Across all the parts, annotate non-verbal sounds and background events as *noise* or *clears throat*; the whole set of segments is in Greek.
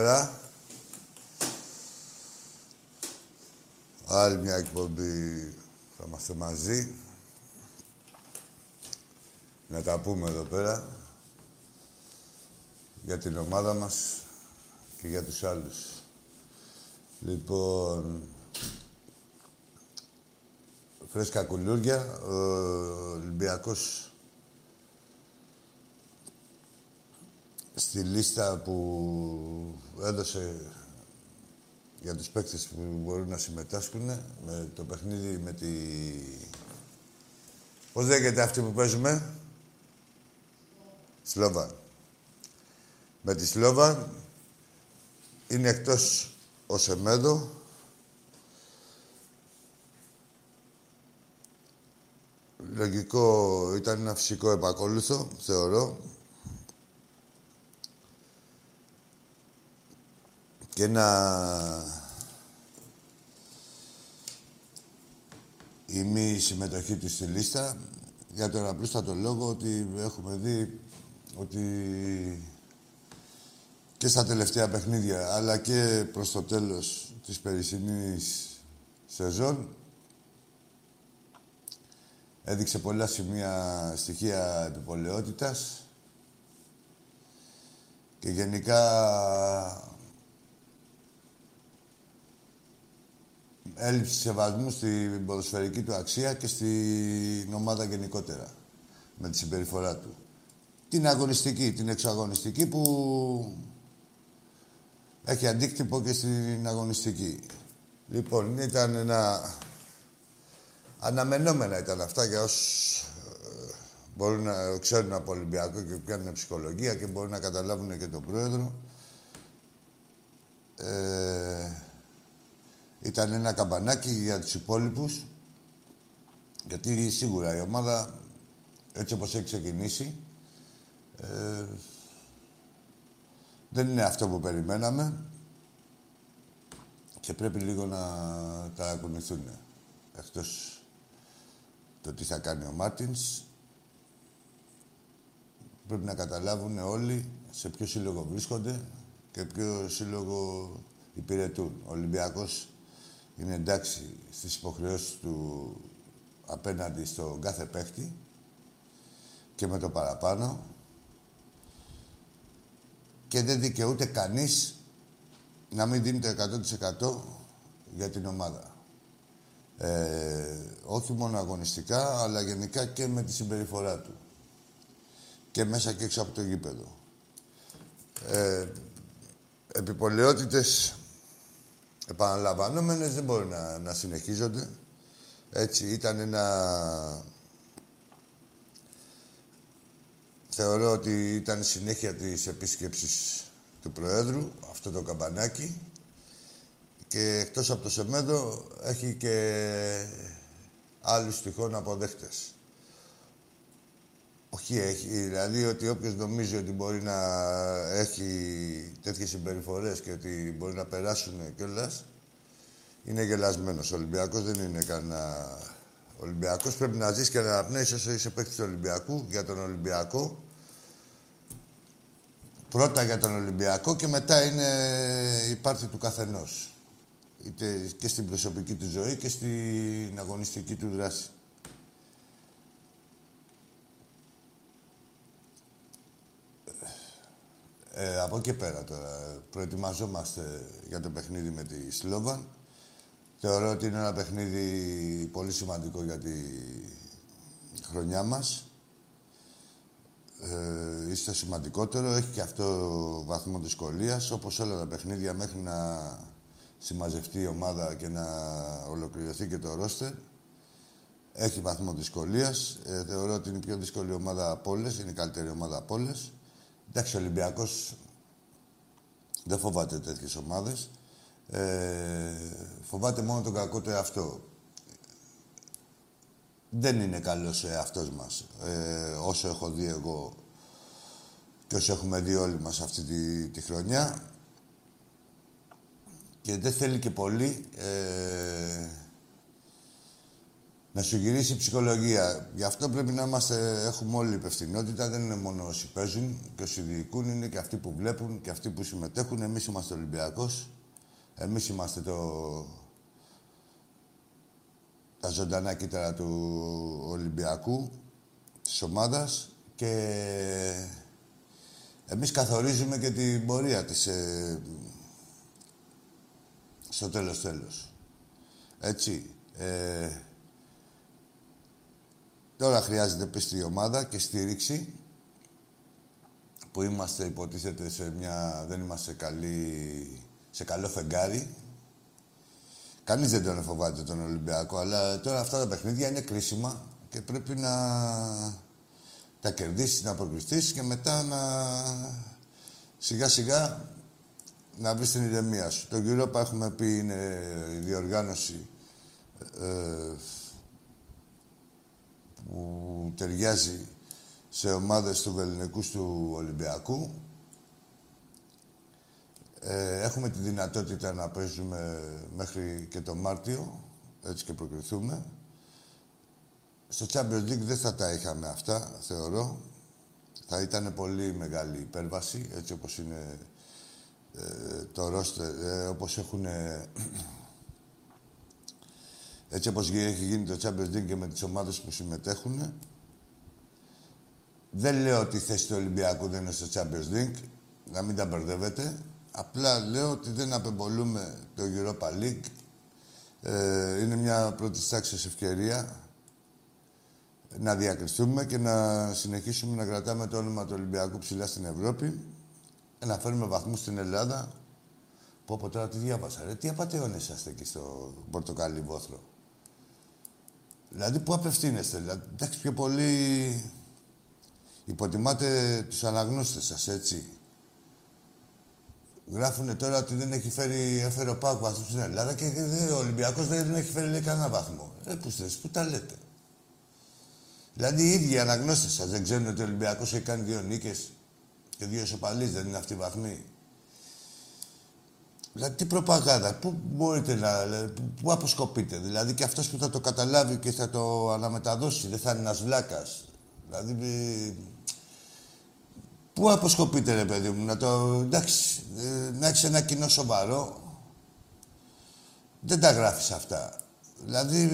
Καλησπέρα. Άλλη μια εκπομπή θα είμαστε μαζί. Να τα πούμε εδώ πέρα για την ομάδα μας και για τους άλλους. Λοιπόν, φρέσκα κουλούρια, ο Ολυμπιακός στη λίστα που έδωσε για τους παίκτες που μπορούν να συμμετάσχουν με το παιχνίδι με τη... Πώς λέγεται αυτή που παίζουμε; Σλόβα. Με τη Σλόβα είναι εκτός ο Σεμέδο. Λογικό ήταν ένα φυσικό επακόλουθο, θεωρώ. Και ένα η μη συμμετοχή του στη λίστα για τον απλούστατο λόγο ότι έχουμε δει ότι και στα τελευταία παιχνίδια αλλά και προς το τέλος της περισσυνής σεζόν έδειξε πολλά σημεία στοιχεία επιπολαιότητας. Και γενικά έλλειψη σεβασμού στην ποδοσφαιρική του αξία και στην ομάδα γενικότερα με τη συμπεριφορά του. Την αγωνιστική, την εξαγωνιστική που έχει αντίκτυπο και στην αγωνιστική. Λοιπόν, ήταν ένα... Αναμενόμενα ήταν αυτά για όσους ε, μπορούν να ξέρουν από Ολυμπιακό και πιάνουν ψυχολογία και μπορούν να καταλάβουν και τον πρόεδρο. Ε, ήταν ένα καμπανάκι για τους υπόλοιπους, γιατί σίγουρα η ομάδα, έτσι όπως έχει ξεκινήσει, ε, δεν είναι αυτό που περιμέναμε και πρέπει λίγο να ταρακουνηθούν. Εκτός το τι θα κάνει ο Μάρτινς, πρέπει να καταλάβουν όλοι σε ποιο σύλλογο βρίσκονται και ποιο σύλλογο υπηρετούν. Ο Ολυμπιακός είναι εντάξει στις υποχρεώσεις του απέναντι στον κάθε παίχτη και με το παραπάνω και δεν δικαιούται κανείς να μην δίνει το 100% για την ομάδα. Ε, όχι μόνο αγωνιστικά, αλλά γενικά και με τη συμπεριφορά του. Και μέσα και έξω από το γήπεδο. Ε, επιπολαιότητες επαναλαμβανόμενες δεν μπορούν να, να συνεχίζονται. Έτσι, ήταν ένα... Θεωρώ ότι ήταν συνέχεια της επίσκεψης του Προέδρου, αυτό το καμπανάκι. και εκτός από το Σεμέδο έχει και άλλους τυχόν αποδέχτες. Όχι, έχει. Δηλαδή ότι όποιος νομίζει ότι μπορεί να έχει τέτοιες συμπεριφορές και ότι μπορεί να περάσουν κιόλας, είναι γελασμένος. Ο Ολυμπιακός δεν είναι κανένα... Ο Ολυμπιακός πρέπει να ζεις και να αναπνέεις όσο είσαι παίκτης του Ολυμπιακού για τον Ολυμπιακό. Πρώτα για τον Ολυμπιακό και μετά είναι η πάρτη του καθενός. Είτε και στην προσωπική του ζωή και στην αγωνιστική του δράση. Ε, από εκεί πέρα τώρα. Προετοιμαζόμαστε για το παιχνίδι με τη Σλόβαν. Θεωρώ ότι είναι ένα παιχνίδι πολύ σημαντικό για τη χρονιά μας. Ε, είστε σημαντικότερο. Έχει και αυτό βαθμό δυσκολίας, όπως όλα τα παιχνίδια μέχρι να συμμαζευτεί η ομάδα και να ολοκληρωθεί και το ρόστερ. Έχει βαθμό δυσκολίας. Ε, θεωρώ ότι είναι η πιο δύσκολη ομάδα από όλες, είναι η καλύτερη ομάδα από όλες. Εντάξει, ο Ολυμπιακός δεν φοβάται τέτοιες ομάδες. Ε, φοβάται μόνο τον κακό του εαυτό. Δεν είναι καλός ο εαυτός μας. Ε, όσο έχω δει εγώ και όσο έχουμε δει όλοι μας αυτή τη, τη χρονιά. Και δεν θέλει και πολύ ε, να σου γυρίσει η ψυχολογία. Γι' αυτό πρέπει να είμαστε, έχουμε όλη υπευθυνότητα. Δεν είναι μόνο όσοι παίζουν και όσοι διοικούν, είναι και αυτοί που βλέπουν και αυτοί που συμμετέχουν. Εμείς είμαστε Ολυμπιακός. Εμείς είμαστε το... τα ζωντανά κύτταρα του Ολυμπιακού, της ομάδας και εμείς καθορίζουμε και την πορεία της ε, στο τέλος τέλος. Έτσι. Ε, τώρα χρειάζεται πίστη η ομάδα και στήριξη που είμαστε υποτίθεται σε μια... δεν είμαστε καλοί σε καλό φεγγάρι. Κανείς δεν τον φοβάται τον Ολυμπιακό, αλλά τώρα αυτά τα παιχνίδια είναι κρίσιμα και πρέπει να τα κερδίσεις, να προκριστήσει και μετά να σιγά σιγά να βρει την ηρεμία σου. Το Europa έχουμε πει είναι η διοργάνωση ε, που ταιριάζει σε ομάδες του Βεληνικού του Ολυμπιακού. Ε, έχουμε τη δυνατότητα να παίζουμε μέχρι και το Μάρτιο, έτσι και προκριθούμε. Στο Champions League δεν θα τα είχαμε αυτά, θεωρώ. Θα ήταν πολύ μεγάλη υπέρβαση, έτσι όπως είναι ε, το ρόστερ, ε, όπως έχουν... έτσι όπως έχει γίνει το Champions League και με τις ομάδες που συμμετέχουν. Δεν λέω ότι η θέση του Ολυμπιακού δεν είναι στο Champions League, να μην τα μπερδεύετε. Απλά λέω ότι δεν απεμπολούμε το Europa League. Ε, είναι μια πρώτης τάξης ευκαιρία να διακριστούμε και να συνεχίσουμε να κρατάμε το όνομα του Ολυμπιακού ψηλά στην Ευρώπη και να φέρουμε βαθμούς στην Ελλάδα. Που από τώρα τι διάβασα, ρε. Τι απαταιώνες είσαστε εκεί στο Πορτοκάλι Βόθρο; Δηλαδή, πού απευθύνεστε. Δηλαδή, εντάξει, πιο πολύ υποτιμάτε τους αναγνώστες σας, έτσι. Γράφουν τώρα ότι δεν έχει φέρει, έφερε ο Πάκου βαθμού στην Ελλάδα και ο Ολυμπιακός δεν έχει φέρει λέει, κανένα βαθμό. Ε, πού στες, πού τα λέτε. Δηλαδή οι ίδιοι αναγνώστες σας δεν ξέρουν ότι ο Ολυμπιακός έχει κάνει δύο νίκες και δύο ισοπαλίες, δεν είναι αυτή η βαθμή. Δηλαδή τι προπαγάνδα, πού μπορείτε να. πού αποσκοπείτε. Δηλαδή και αυτός που θα το καταλάβει και θα το αναμεταδώσει δεν θα είναι ένας βλάκας. Δηλαδή Πού αποσκοπείτε, ρε παιδί μου, να το... Εντάξει, ε, να έχεις ένα κοινό σοβαρό. Δεν τα γράφεις αυτά. Δηλαδή,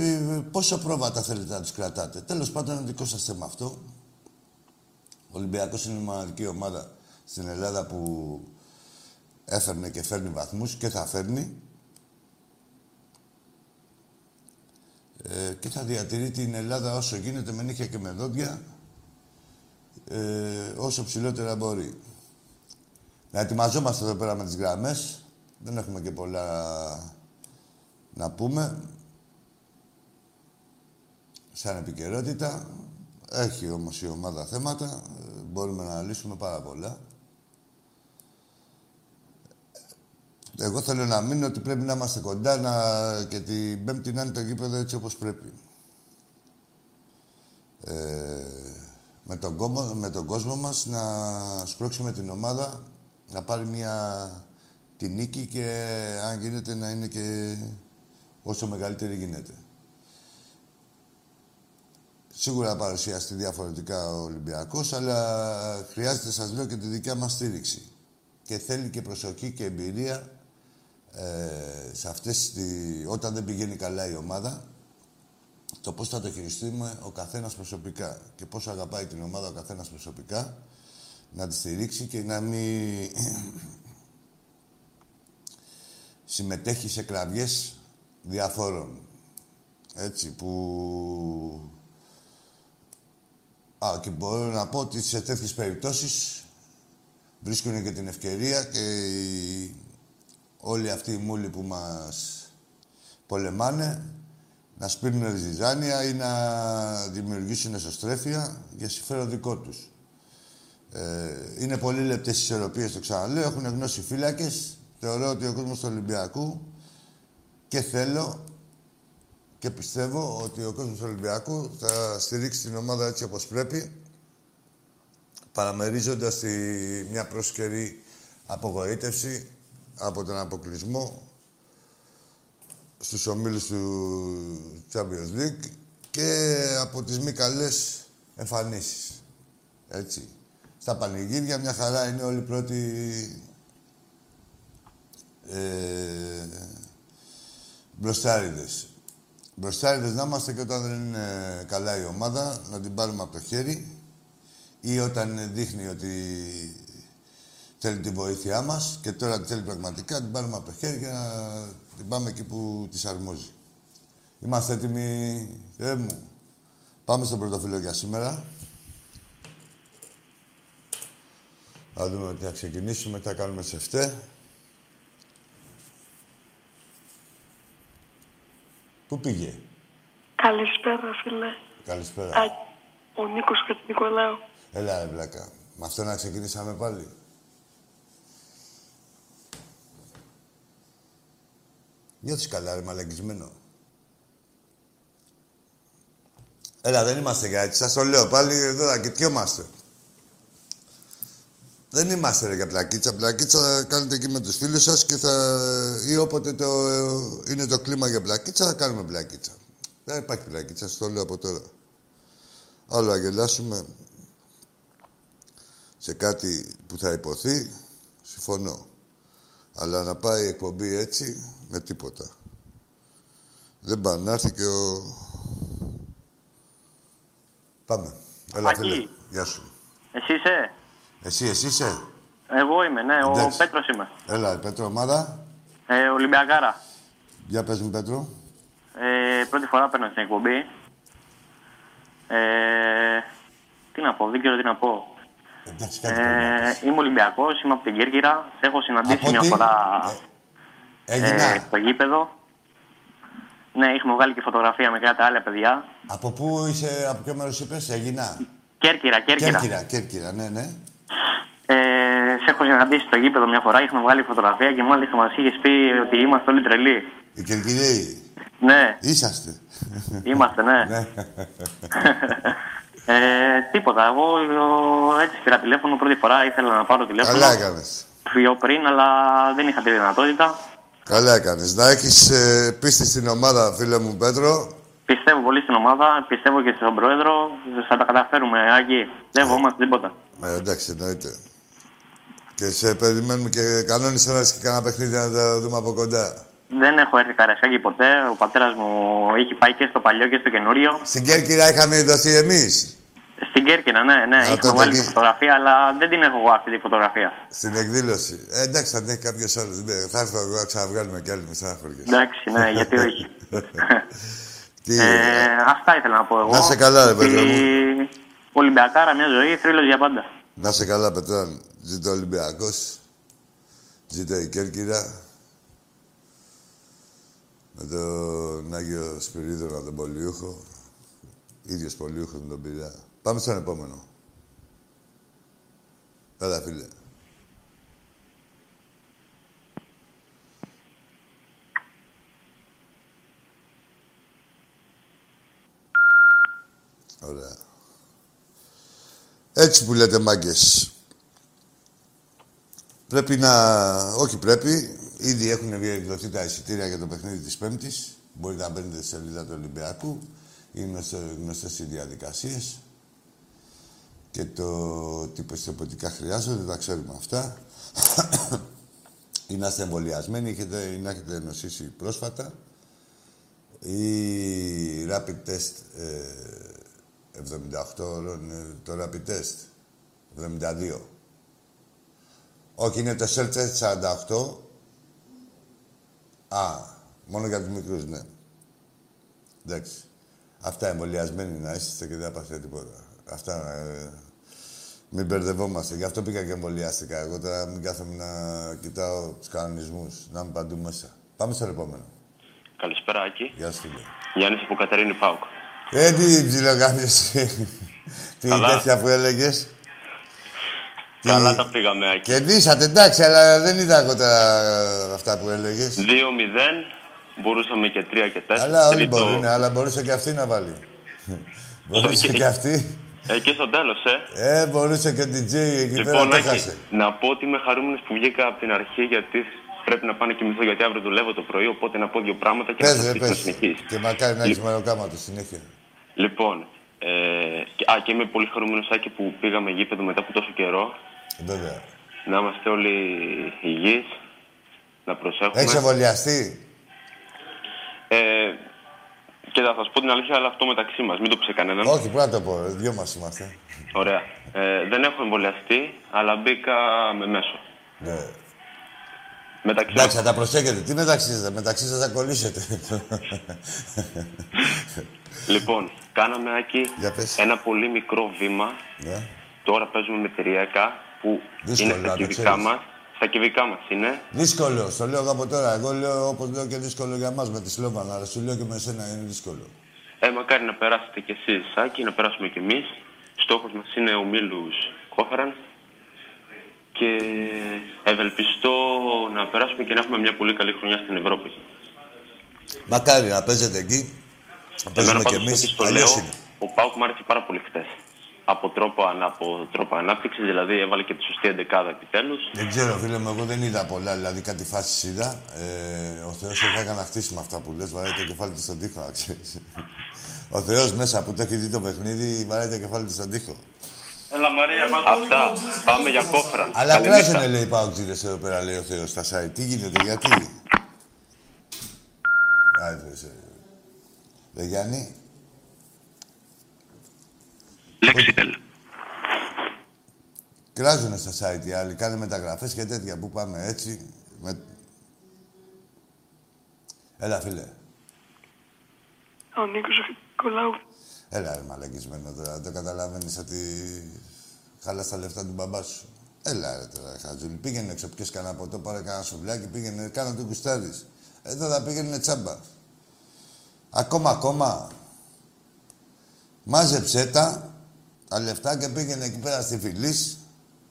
πόσο πρόβατα θέλετε να τους κρατάτε. Τέλος πάντων, είναι δικό σας θέμα αυτό. Ο Ολυμπιακός είναι η μοναδική ομάδα στην Ελλάδα που έφερνε και φέρνει βαθμούς και θα φέρνει. Ε, και θα διατηρεί την Ελλάδα όσο γίνεται με νύχια και με δόντια ε, όσο ψηλότερα μπορεί. Να ετοιμαζόμαστε εδώ πέρα με τις γραμμές. Δεν έχουμε και πολλά να πούμε. Σαν επικαιρότητα. Έχει όμως η ομάδα θέματα. Μπορούμε να λύσουμε πάρα πολλά. Εγώ θέλω να μείνω ότι πρέπει να είμαστε κοντά να... και την Πέμπτη να είναι το γήπεδο έτσι όπως πρέπει. Ε, με, τον κόμμα, με τον κόσμο μας να σπρώξουμε την ομάδα να πάρει μια τη νίκη και αν γίνεται να είναι και όσο μεγαλύτερη γίνεται. Σίγουρα παρουσιαστεί διαφορετικά ο Ολυμπιακός, αλλά χρειάζεται, σας λέω, και τη δικιά μας στήριξη. Και θέλει και προσοχή και εμπειρία ε, σε αυτές τη... όταν δεν πηγαίνει καλά η ομάδα, το πώς θα το χειριστούμε ο καθένας προσωπικά και πόσο αγαπάει την ομάδα ο καθένας προσωπικά, να τη στηρίξει και να μην *clears throat* συμμετέχει σε κραυγές διαφόρων. Έτσι, που... Α, και μπορώ να πω ότι σε τέτοιες περιπτώσεις βρίσκουν και την ευκαιρία και όλοι αυτοί οι μούλοι που μας πολεμάνε να σπίρνουν ζυζάνια ή να δημιουργήσουν εσωστρέφεια για συμφέρον δικό τους. Ε, είναι πολύ λεπτές ισορροπίες, το ξαναλέω. Έχουν γνώσει φύλακες. Θεωρώ ότι ο κόσμος του Ολυμπιακού και θέλω και πιστεύω ότι ο κόσμος του Ολυμπιακού θα στηρίξει την ομάδα έτσι όπως πρέπει παραμερίζοντας τη, μια προσκαιρή απογοήτευση από τον αποκλεισμό στους ομίλους του Champions League και από τις μη καλές εμφανίσεις. Έτσι. Στα πανηγύρια μια χαρά είναι όλοι πρώτοι ε, μπροστάριδες. Μπροστάριδες να είμαστε και όταν δεν είναι καλά η ομάδα, να την πάρουμε από το χέρι ή όταν δείχνει ότι θέλει τη βοήθειά μας και τώρα θέλει πραγματικά, την πάρουμε από το χέρι και να την πάμε εκεί που της αρμόζει. Είμαστε έτοιμοι, Θεέ μου. Πάμε στο πρωτοφύλλο για σήμερα. Θα δούμε ότι θα ξεκινήσουμε, θα κάνουμε σε φτέ. Πού πήγε; Καλησπέρα, φίλε. Καλησπέρα. Α, ο Νίκος Νικολάου. Έλα, ρε βλάκα. Με αυτό να ξεκινήσαμε πάλι; Νιώθεις καλά, ρε μαλαγγισμένο. Έλα, δεν είμαστε για έτσι. Σας το λέω πάλι εδώ να κοιτιόμαστε. Δεν είμαστε ρε, για πλακίτσα. Πλακίτσα κάνετε εκεί με τους φίλους σας και θα... ή όποτε το... είναι το κλίμα για πλακίτσα θα κάνουμε πλακίτσα. Δεν υπάρχει πλακίτσα, σας το λέω από τώρα. Άλλο να γελάσουμε σε κάτι που θα υποθεί, συμφωνώ. Αλλά να πάει η εκπομπή έτσι, με τίποτα. Δεν πάει να έρθει και ο... Πάμε. Έλα, φίλε. Γεια σου. Εσύ είσαι; Εσύ, εσύ είσαι; Εγώ είμαι, ναι. Ο Εντάξει. Πέτρος είμαι. Έλα, Πέτρο, ομάδα. Ε, Ολυμπιακάρα. Για πες μου, Πέτρο. Ε, πρώτη φορά παίρνω στην εκπομπή. Ε, τι να πω, δεν ξέρω τι να πω. Εντάξει, κάτι πρέπει να Ε, πεις. είμαι Ολυμπιακός, είμαι από την Κέρκυρα. Σε έχω συναντήσει Από μια τι; φορά Ε, Έγινα. Ε, στο γήπεδο. Ναι, έχουμε βγάλει και φωτογραφία με κάτι άλλα παιδιά. Από πού είσαι, από ποιο μέρος είπες, Έγινα. Κέρκυρα, Κέρκυρα. Κέρκυρα, Κέρκυρα, ναι, ναι. Ε, σε έχω συναντήσει στο γήπεδο μια φορά, είχαμε βγάλει φωτογραφία και μάλιστα μας είχες πει ότι είμαστε όλοι τρελοί. Οι Κερκυραίοι. Ναι, Είσαστε. είμαστε, ναι. ναι. Ε, τίποτα. Εγώ ε, έτσι πήρα τηλέφωνο πρώτη φορά. Ήθελα να πάρω τηλέφωνο Καλά έκανες. πιο πριν, αλλά δεν είχα τη δυνατότητα. Καλά έκανες. Να έχεις ε, πίστη στην ομάδα, φίλε μου Πέτρο. Πιστεύω πολύ στην ομάδα, πιστεύω και στον πρόεδρο. Θα τα καταφέρουμε, Άγγι. Δεν φοβόμαστε τίποτα. Ε, εντάξει, εννοείται. Και σε περιμένουμε και κανόνισε να έρθεις και κανένα παιχνίδι να τα δούμε από κοντά. Δεν έχω έρθει Καρασιάκη ποτέ. Ο πατέρας μου έχει πάει και στο παλιό και στο καινούριο. Στην Κέρκυρα είχαμε δοθεί εμείς. Στην Κέρκυρα, ναι, ναι. Είχαμε τότε βάλει εκεί. τη φωτογραφία, αλλά δεν την έχω εγώ αυτή τη φωτογραφία. Στην εκδήλωση. Ε, εντάξει, θα την έχει κάποιος άλλος. Ναι, θα έρθω εγώ να ξαναβγάλουμε κι άλλοι με στεναχωριές. Εντάξει, ναι, γιατί όχι. *laughs* Τι, ε, αυτά ήθελα να πω εγώ. Να είσαι καλά, ρε, παιδί μου. Ότι Ολυμπιακάρα, μια ζωή, θρύλος για πάντα. Να σε καλά, Πετράν. Ζήτω ο Ολυμπιακός. Ζήτω η Κέρκυρα. Με τον Άγιο Σπυρίδωνα, τον Πολιούχο. Ίδιος Πολιούχος με τον Πειραιά. Πάμε στον επόμενο. Έλα, φίλε. Ωραία. Έτσι που λέτε, μάγκες. Πρέπει να... Όχι πρέπει. Ήδη έχουν εκδοθεί τα εισιτήρια για το παιχνίδι της Πέμπτης. Μπορείτε να μπαίνετε στη σελίδα του Ολυμπιακού. Είναι γνωστές οι διαδικασίες. Και το τι πιστοποιητικά χρειάζονται, τα ξέρουμε αυτά. *coughs* ή να είστε εμβολιασμένοι έχετε, ή να έχετε νοσήσει πρόσφατα ή rapid test ε, 78 ώρων, ε, το rapid test 72. Όχι, είναι το self test 48. Α, μόνο για τους μικρούς, ναι. Εντάξει. Αυτά εμβολιασμένοι να είστε και δεν θα τίποτα. Αυτά ε, μην μπερδευόμαστε. Γι' αυτό πήγα και εμβολιάστηκα. Εγώ τώρα μην κάθομαι να κοιτάω τους κανονισμούς. Να είμαι παντού μέσα. Πάμε στο επόμενο. Καλησπέρα, Άκη. Γεια σου, φίλε. Γιάννης από Κατερίνη Πάουκ. Ε, τι ψιλοκάνεις. *laughs* τι τέτοια που έλεγες. Καλά τα πήγαμε, Άκη. Κερδίσατε, εντάξει, αλλά δεν είδα εγώ τα... αυτά που έλεγες. 2-0, μπορούσαμε και 3 και 4. Αλλά όλοι μπορούν, αλλά μπορούσε και αυτή να βάλει. μπορούσε και αυτή. Εκεί στο τέλος, ε. Ε, μπορούσε και την Τζέι εκεί λοιπόν, πέρα το Να πω ότι είμαι χαρούμενος που βγήκα από την αρχή γιατί πρέπει να πάνε και μισό γιατί αύριο δουλεύω το πρωί. Οπότε να πω δύο πράγματα και πες, να συνεχίσει. Και μακάρι να έχεις μεροκάματο συνέχεια. Λοιπόν, ε, και, α, και είμαι πολύ χαρούμενος Άκη που πήγαμε γήπεδο μετά από τόσο καιρό. Βέβαια. Να είμαστε όλοι υγιείς. Να προσέχουμε. Έχεις εμβολιαστεί; Ε, και θα σας πω την αλήθεια, αλλά αυτό μεταξύ μας. Μην το πει κανέναν. Όχι, πρέπει να το πω. Δυο μας είμαστε. Ωραία. Ε, δεν έχω εμβολιαστεί, αλλά μπήκα με μέσο. Ναι. Μεταξύ Εντάξει, θα τα προσέχετε. Τι μεταξύ σας, μεταξύ σας θα κολλήσετε. λοιπόν, κάναμε άκη ένα πολύ μικρό βήμα. Ναι. Τώρα παίζουμε με τυριακά που Δύσκολο, είναι στα κυβικά μας. Στα κυβικά μας είναι. Δύσκολο, το λέω από τώρα. Εγώ λέω όπως λέω και δύσκολο για μας με τη Σλόβανα, αλλά σου λέω και με σένα είναι δύσκολο. Ε, μακάρι να περάσετε κι εσείς, Σάκη, να περάσουμε κι εμείς. Στόχος μας είναι ο Μίλους Κόφεραν. Και ευελπιστώ να περάσουμε και να έχουμε μια πολύ καλή χρονιά στην Ευρώπη. Μακάρι να παίζετε εκεί. Να παίζουμε κι εμείς. Ο Πάουκ μου άρεσε πάρα πολύ χθες από τρόπο, από τρόπο ανάπτυξη, δηλαδή έβαλε και τη σωστή εντεκάδα επιτέλους. Δεν ξέρω, φίλε μου, εγώ δεν είδα πολλά, δηλαδή κάτι φάσεις είδα. Ε, ο Θεός έχει έκανε χτίσει με αυτά που λες, βαράει το κεφάλι του στον τοίχο, Ο Θεός μέσα που το έχει δει το παιχνίδι, βαράει το κεφάλι του στον τοίχο. Έλα Μαρία, Αυτά. Πάμε για κόφρα. Αλλά κράζουνε, λέει, πάω ξύδες εδώ πέρα, λέει ο Θεός, στα site. Τι γίνεται, γιατί; Άιβεσαι. Δεν Γιάννη. Lexidel. Κράζουνε στα site οι άλλοι, κάνε μεταγραφές και τέτοια που πάμε έτσι. Με... Έλα, φίλε. Ο Νίκος Κολάου. Έλα, ρε μαλακισμένο τώρα. Το καταλαβαίνεις ότι χαλάς τα λεφτά του μπαμπά σου. Έλα, ρε τώρα, Χατζούλη. Πήγαινε έξω, πιες κανένα ποτό, πάρε κανένα σουβλάκι, πήγαινε, κάνα το κουστάρις. Εδώ θα πήγαινε τσάμπα. Ακόμα, ακόμα. Μάζεψέ τα, τα λεφτά και πήγαινε εκεί πέρα στη Φιλής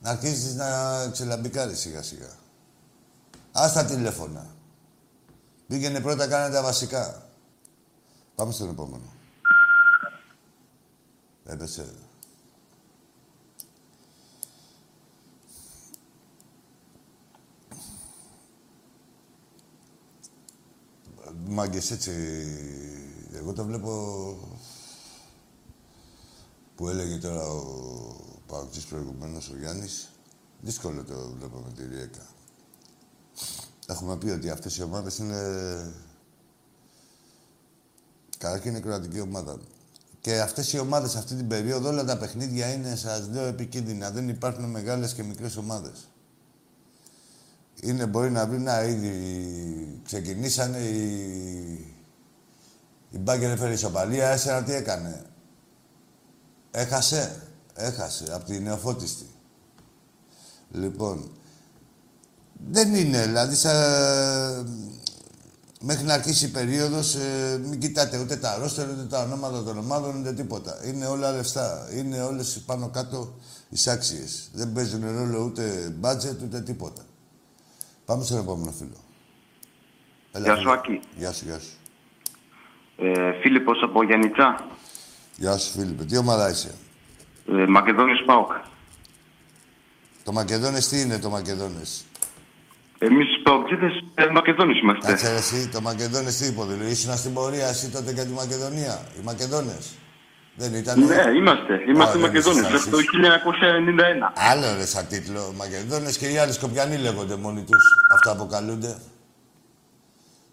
να αρχίσεις να ξελαμπικάρεις σιγά σιγά. Ας τα τηλέφωνα. Πήγαινε πρώτα, κάνε τα βασικά. Πάμε στον επόμενο. Έπεσε. Μάγκες έτσι... Εγώ το βλέπω που έλεγε τώρα ο Παουτζής προηγουμένως, ο Γιάννης, δύσκολο το βλέπω με τη Ριέκα. Έχουμε πει ότι αυτές οι ομάδες είναι... Καταρχήν είναι κρατική ομάδα. Και αυτές οι ομάδες αυτή την περίοδο, όλα τα παιχνίδια είναι, σας λέω, επικίνδυνα. Δεν υπάρχουν μεγάλες και μικρές ομάδες. Είναι, μπορεί να βρει, να ήδη ξεκινήσανε, η, η Μπάγκερ έφερε ισοπαλία, έσαι τι έκανε. Έχασε. Έχασε από τη νεοφώτιστη. Λοιπόν, δεν είναι, δηλαδή, σα... μέχρι να αρχίσει η περίοδος, ε, μην κοιτάτε ούτε τα αρρώστερα, ούτε τα ονόματα των ομάδων, ούτε τίποτα. Είναι όλα λεφτά. Είναι όλες πάνω κάτω εισάξιες. Δεν παίζουν ρόλο ούτε μπάτζετ, ούτε τίποτα. Πάμε στον επόμενο φίλο. Έλα, γεια σου, Άκη. Γεια σου, γεια σου. Ε, Φίλιππος από Γιάννητσά. Γεια σου, Φίλιππε. Τι ομάδα είσαι; Ε, Μακεδόνιος ΠΑΟΚ. Το Μακεδόνες τι είναι το Μακεδόνες; Εμείς ΠΑΟΚτζίδες ε, Μακεδόνιος είμαστε. Κάτσε ρε, εσύ, το Μακεδόνες τι υποδηλώ. Ήσουν στην πορεία εσύ τότε για τη Μακεδονία. Οι Μακεδόνες; Δεν ήταν; Ναι, είμαστε. Είμαστε Α, δεν Μακεδόνες. ήσασταν Το 1991. Άλλο ρε σαν τίτλο. Μακεδόνες και οι άλλοι Σκοπιανοί λέγονται μόνοι τους. Αυτά αποκαλούνται.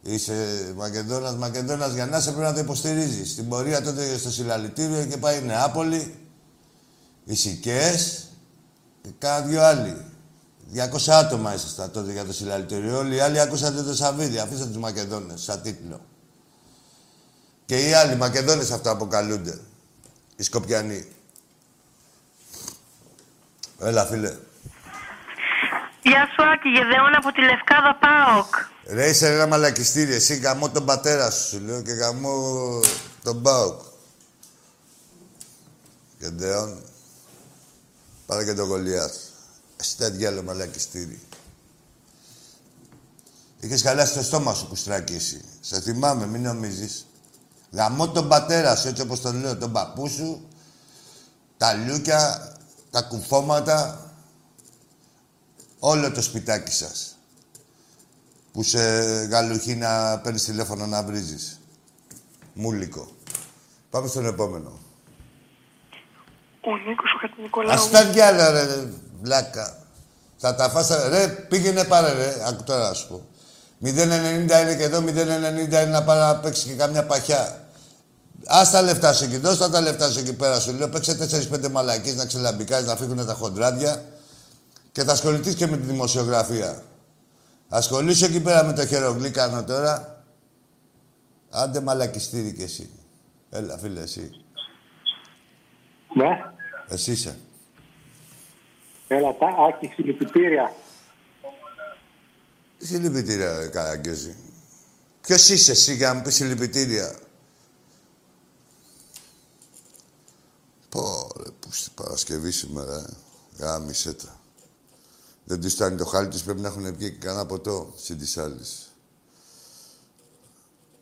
Είσαι Μακεδόνας, Μακεδόνας για να είσαι πρέπει να το υποστηρίζεις. Στην πορεία τότε στο συλλαλητήριο και πάει η Νεάπολη, οι Σικές και κάνα δυο άλλοι. 200 άτομα ήσασταν τότε για το συλλαλητήριο. Όλοι οι άλλοι ακούσατε το Σαββίδι. Αφήστε τους Μακεδόνες σαν τίτλο. Και οι άλλοι Μακεδόνες αυτά αποκαλούνται. Οι Σκοπιανοί. Έλα, φίλε. Γεια σου Άκη, Γεδεών από τη Λευκάδα ΠΑΟΚ. Ρε είσαι ένα μαλακιστήρι, εσύ γαμώ τον πατέρα σου, σου λέω, και γαμώ τον Μπάουκ. Και ντεόν, πάρε και τον Γολιάθ. Εσύ τα διάλο μαλακιστήρι. Είχες χαλάσει το στόμα σου, κουστράκι εσύ. Σε θυμάμαι, μην νομίζεις. Γαμώ τον πατέρα σου, έτσι όπως τον λέω, τον παππού σου, τα λούκια, τα κουφώματα, όλο το σπιτάκι σας που σε γαλουχεί να παίρνεις τηλέφωνο να βρίζεις. Μούλικο. Πάμε στον επόμενο. Ο Νίκος ο Χατζηνικολάου. Ας τα διάλα, ρε, ρε, βλάκα. Θα τα φας, ρε, πήγαινε πάρε, ρε, άκου τώρα να σου πω. 0,90 είναι και εδώ, 0,90 είναι να πάει να παίξει και καμιά παχιά. Α τα λεφτά σου εκεί, δώσ' τα λεφτά σου εκεί πέρα σου. Λέω, παίξε 4-5 μαλακίες να ξελαμπικάζει, να φύγουν τα χοντράδια και θα ασχοληθείς και με τη δημοσιογραφία. Ασχολείσαι εκεί πέρα με το χερογλύκανο τώρα. Άντε μαλακιστήρι κι εσύ. Έλα, φίλε, εσύ. Ναι, Εσύ είσαι. έλα τα, Άκη, συλληπιτήρια. Συλληπιτήρια, ρε Καραγκιόζη. Ποιος είσαι εσύ για να μου πεις συλληπιτήρια; Πω, ρε, που στην Παρασκευή σήμερα, ε. Γάμισε τα. Δεν τους φτάνει το χάλι τους, πρέπει να έχουν βγει και κανένα ποτό συν της άλλης.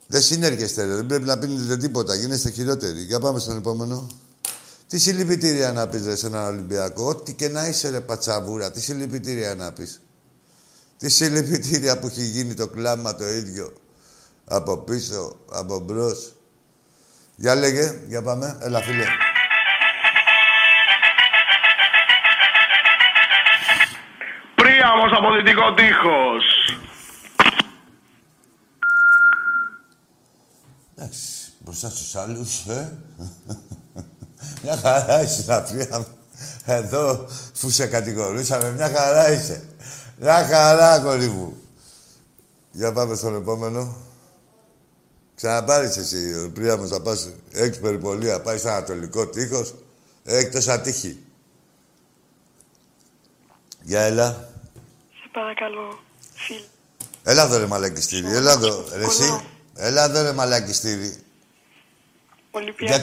Δεν συνέρχεστε, ρε. δεν πρέπει να πίνετε τίποτα, γίνεστε χειρότεροι. Για πάμε στον επόμενο. Τι συλληπιτήρια να πεις, ρε, σε έναν Ολυμπιακό; Ό,τι και να είσαι, ρε, πατσαβούρα. Τι συλληπιτήρια να πεις; Τι συλληπιτήρια που έχει γίνει το κλάμα το ίδιο; Από πίσω, από μπρος. Για λέγε, για πάμε. Έλα, φίλε. Πρίαμος από δυτικό τείχος. Εντάξει, μπροστά στους άλλους, ε. μια χαρά είσαι, να πει. Εδώ, που σε κατηγορούσαμε, μια χαρά είσαι. Μια χαρά, κορί μου. Για πάμε στον επόμενο. Ξαναπάρεις εσύ, ο Πρίαμος, θα πας, έχεις περιπολία, πάει στο Ανατολικό τείχος, έκτος ατύχη. Για έλα. Σε παρακαλώ, φίλ. Έλα εδώ ρε μαλακιστήρι, έλα εδώ. Ρε εσύ, έλα εδώ ρε μαλακιστήρι. Γιατί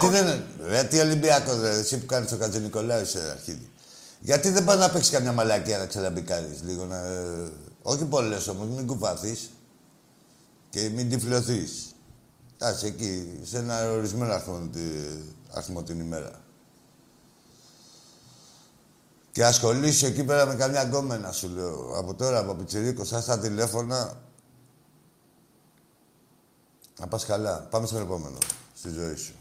Ολυμπιακός. δεν. Ρε, τι Ολυμπιακό, ρε, εσύ που κάνεις το Κατζο Νικολάου σε αρχίδι. Γιατί δεν πάει να παίξεις καμιά μαλακία να ξελαμπικάρει λίγο να. ε, Όχι πολλές όμως, μην κουπαθεί. Και μην τυφλωθείς. Κάτσε εκεί, σε ένα ορισμένο αριθμό, τη- αριθμό την ημέρα. Και ασχολείσαι εκεί πέρα με καμιά γκόμενα, σου λέω. Από τώρα, από πιτσιρίκο, σαν στα τηλέφωνα. Να πας καλά. Πάμε στον επόμενο, στη ζωή σου.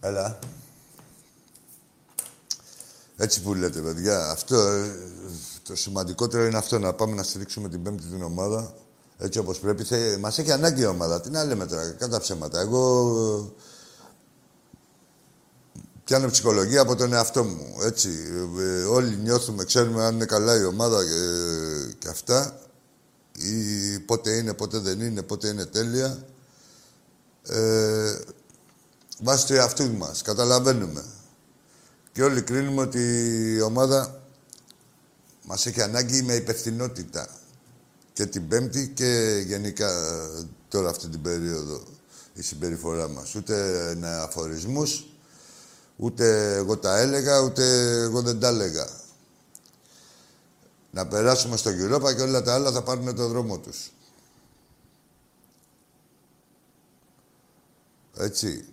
Έλα. Έτσι που λέτε, παιδιά. Αυτό, ε, το σημαντικότερο είναι αυτό, να πάμε να στηρίξουμε την πέμπτη την ομάδα. Έτσι όπως πρέπει. Θε, μας έχει ανάγκη η ομάδα. Τι να λέμε τώρα, κατά ψέματα. Εγώ ε, πιάνω ψυχολογία από τον εαυτό μου. Έτσι. Ε, ε, όλοι νιώθουμε, ξέρουμε αν είναι καλά η ομάδα και, και αυτά. Ή πότε είναι, πότε δεν είναι, πότε είναι τέλεια. Ε, βάσει του εαυτού μας. Καταλαβαίνουμε. Και όλοι κρίνουμε ότι η ομάδα μας έχει ανάγκη με υπευθυνότητα. Και την Πέμπτη και γενικά ε, τώρα αυτή την περίοδο η συμπεριφορά μας. Ούτε με αφορισμούς, ούτε εγώ τα έλεγα, ούτε εγώ δεν τα έλεγα. να περάσουμε στο Europa και όλα τα άλλα θα πάρουν το δρόμο τους. Έτσι.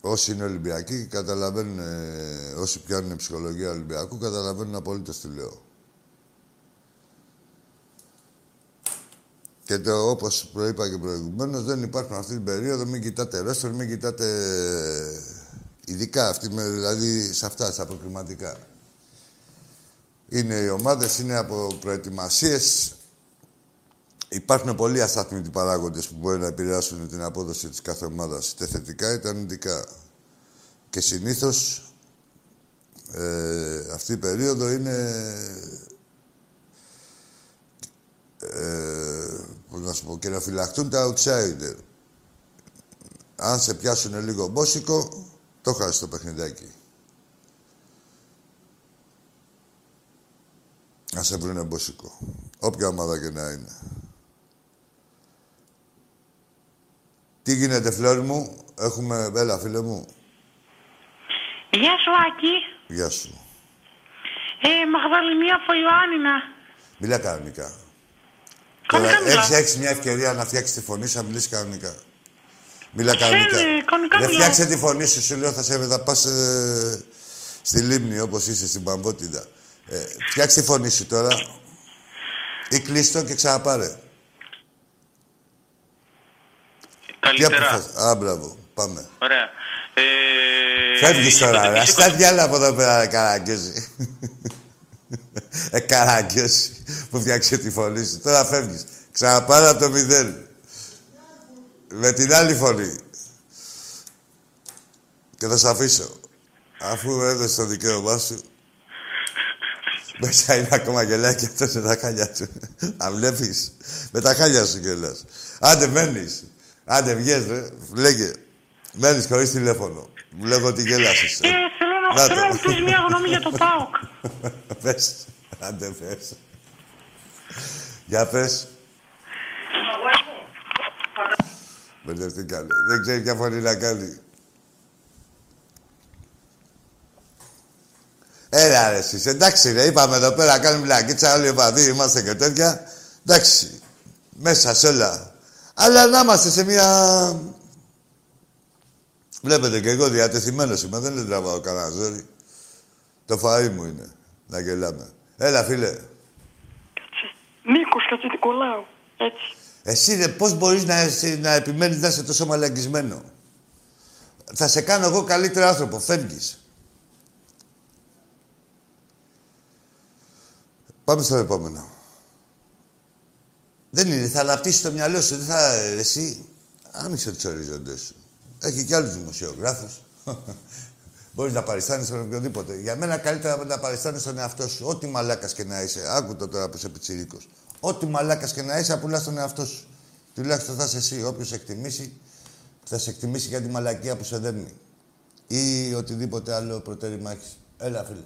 Όσοι είναι Ολυμπιακοί καταλαβαίνουν, ε, όσοι πιάνουν ψυχολογία Ολυμπιακού, καταλαβαίνουν απολύτως τι λέω. Και το, όπως προείπα και προηγουμένως, δεν υπάρχουν αυτή την περίοδο, μην κοιτάτε ρέστερ, μην κοιτάτε ειδικά αυτή, με- δηλαδή σε αυτά, στα προκριματικά. Είναι οι ομάδες, είναι από προετοιμασίες. Υπάρχουν πολλοί αστάθμιτοι παράγοντες που μπορεί να επηρεάσουν την απόδοση της κάθε ομάδας, είτε θετικά είτε αρνητικά. Και συνήθως ε, αυτή η περίοδο είναι ε, πώς να σου πω, και να φυλαχτούν τα outsider. Αν σε πιάσουν λίγο μπόσικο, το χάσεις το παιχνιδάκι. Να σε βρουνε μπόσικο. Όποια ομάδα και να είναι. Τι γίνεται, φλόρ μου. Έχουμε... Έλα, φίλε μου. Γεια σου, Άκη. Γεια σου. Ε, Μαγδαληνία από Ιωάννηνα. Μιλά κανονικά. Κανονικά Τώρα, μιλάω. έχεις, έχεις μια ευκαιρία να φτιάξεις τη φωνή σου, να μιλήσεις κανονικά. Μιλά κανονικά. ναι, κανονικά Δεν μιλάω. φτιάξε τη φωνή σου, σου λέω, θα σε θα πας ε, στη λίμνη όπως είσαι, στην Παμπότιδα. Ε, φτιάξε τη φωνή σου τώρα. Ή κλείστο και ξαναπάρε. Τι Καλύτερα. αποφασ- Α, μπράβο. Πάμε. Ωραία. Ε, Φεύγεις τώρα, είπατε ρε. και Στα διάλα από εδώ πέρα, ρε καραγκιόζη. *laughs* ε, καραγκιόζη που φτιάξε τη φωνή σου. Τώρα φεύγεις. Ξαναπάρε από το μηδέν. Με την άλλη φωνή. Και θα σε αφήσω. Αφού έδωσε το δικαίωμά σου. Μέσα είναι ακόμα γελάκι αυτό με τα χάλια του. Αν βλέπεις. Με τα χάλια σου κιόλας. Άντε μένεις. Άντε βγες ρε. Λέγε. Μένεις χωρίς τηλέφωνο. Μου λέγω ότι γέλασες. Ε, θέλω να, Να θέλω το. να μου πεις μια γνώμη για το *laughs* ΠΑΟΚ. πες. Άντε πες. Για πες. Μπερδευτήκανε. Δεν ξέρει ποια φωνή να κάνει. Έλα ρε εσείς. Εντάξει ρε, είπαμε εδώ πέρα κάνουμε λακίτσα όλοι οι οπαδοί είμαστε και τέτοια. Εντάξει. Μέσα σε όλα. Αλλά να είμαστε σε μια... Βλέπετε και εγώ διατεθειμένος είμαι. Δεν τραβάω κανένα ζόρι. Το φαΐ μου είναι. Να γελάμε. Έλα φίλε. Νίκος Κατζηνικολάου. Έτσι. Εσύ ρε, πώς μπορείς να, εσύ, να επιμένεις να είσαι τόσο μαλακισμένο; Θα σε κάνω εγώ καλύτερο άνθρωπο. Φεύγεις. Πάμε στο επόμενο. Δεν είναι, θα αναπτύσσεις το μυαλό σου. Δεν θα, εσύ, άνοιξε τους οριζόντες σου. Έχει και άλλους δημοσιογράφους. Μπορείς να παριστάνεις στον οποιοδήποτε. Για μένα καλύτερα να παριστάνεις στον εαυτό σου. Ό,τι μαλάκας και να είσαι. Άκου το τώρα που είσαι πιτσιρίκος. Ό,τι μαλάκας και να είσαι, απολάς τον εαυτό σου. Τουλάχιστον θα είσαι εσύ. Όποιος σε εκτιμήσει, θα σε εκτιμήσει για τη μαλακία που σε δέρνει. Ή οτιδήποτε άλλο προτέρημα έχεις. Έλα, φίλε.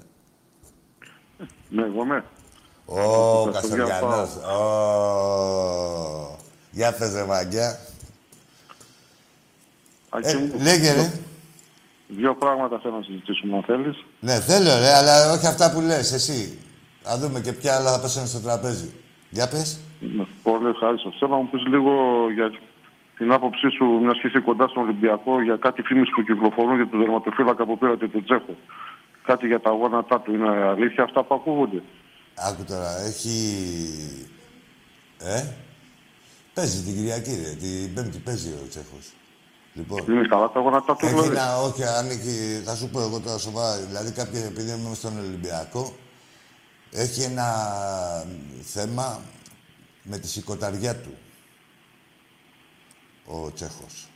Ναι, εγώ είμαι. Ω, Θα στο Καστοριανός. Ω. Για πες, ρε Μαγκιά. Άκη Ε, μου, λέγε, ρε. Δύο πράγματα θέλω να συζητήσουμε, αν θέλεις. Ναι, θέλω, ρε, αλλά όχι αυτά που λες, εσύ. Να δούμε και ποια άλλα θα πέσουν στο τραπέζι. Για πες. Ναι, Πολύ ευχαριστώ. Θέλω να μου πεις λίγο για την άποψή σου, μιας και είσαι κοντά στον Ολυμπιακό, για κάτι φήμες που κυκλοφορούν για τον τερματοφύλακα που πήρατε τον Τσέχο. Κάτι για τα γόνατά του. Είναι αλήθεια αυτά που ακούγονται; Άκου τώρα, έχει... Ε, παίζει την Κυριακή, ρε. Την Πέμπτη παίζει ο Τσέχος. Λοιπόν, Είναι καλά τα γόνατά του, έχει δηλαδή. ένα, όχι, αν έχει, θα σου πω εγώ τώρα σοβαρά, δηλαδή κάποια, επειδή είμαι στον Ολυμπιακό, έχει ένα θέμα με τη σηκωταριά του, ο Τσέχος.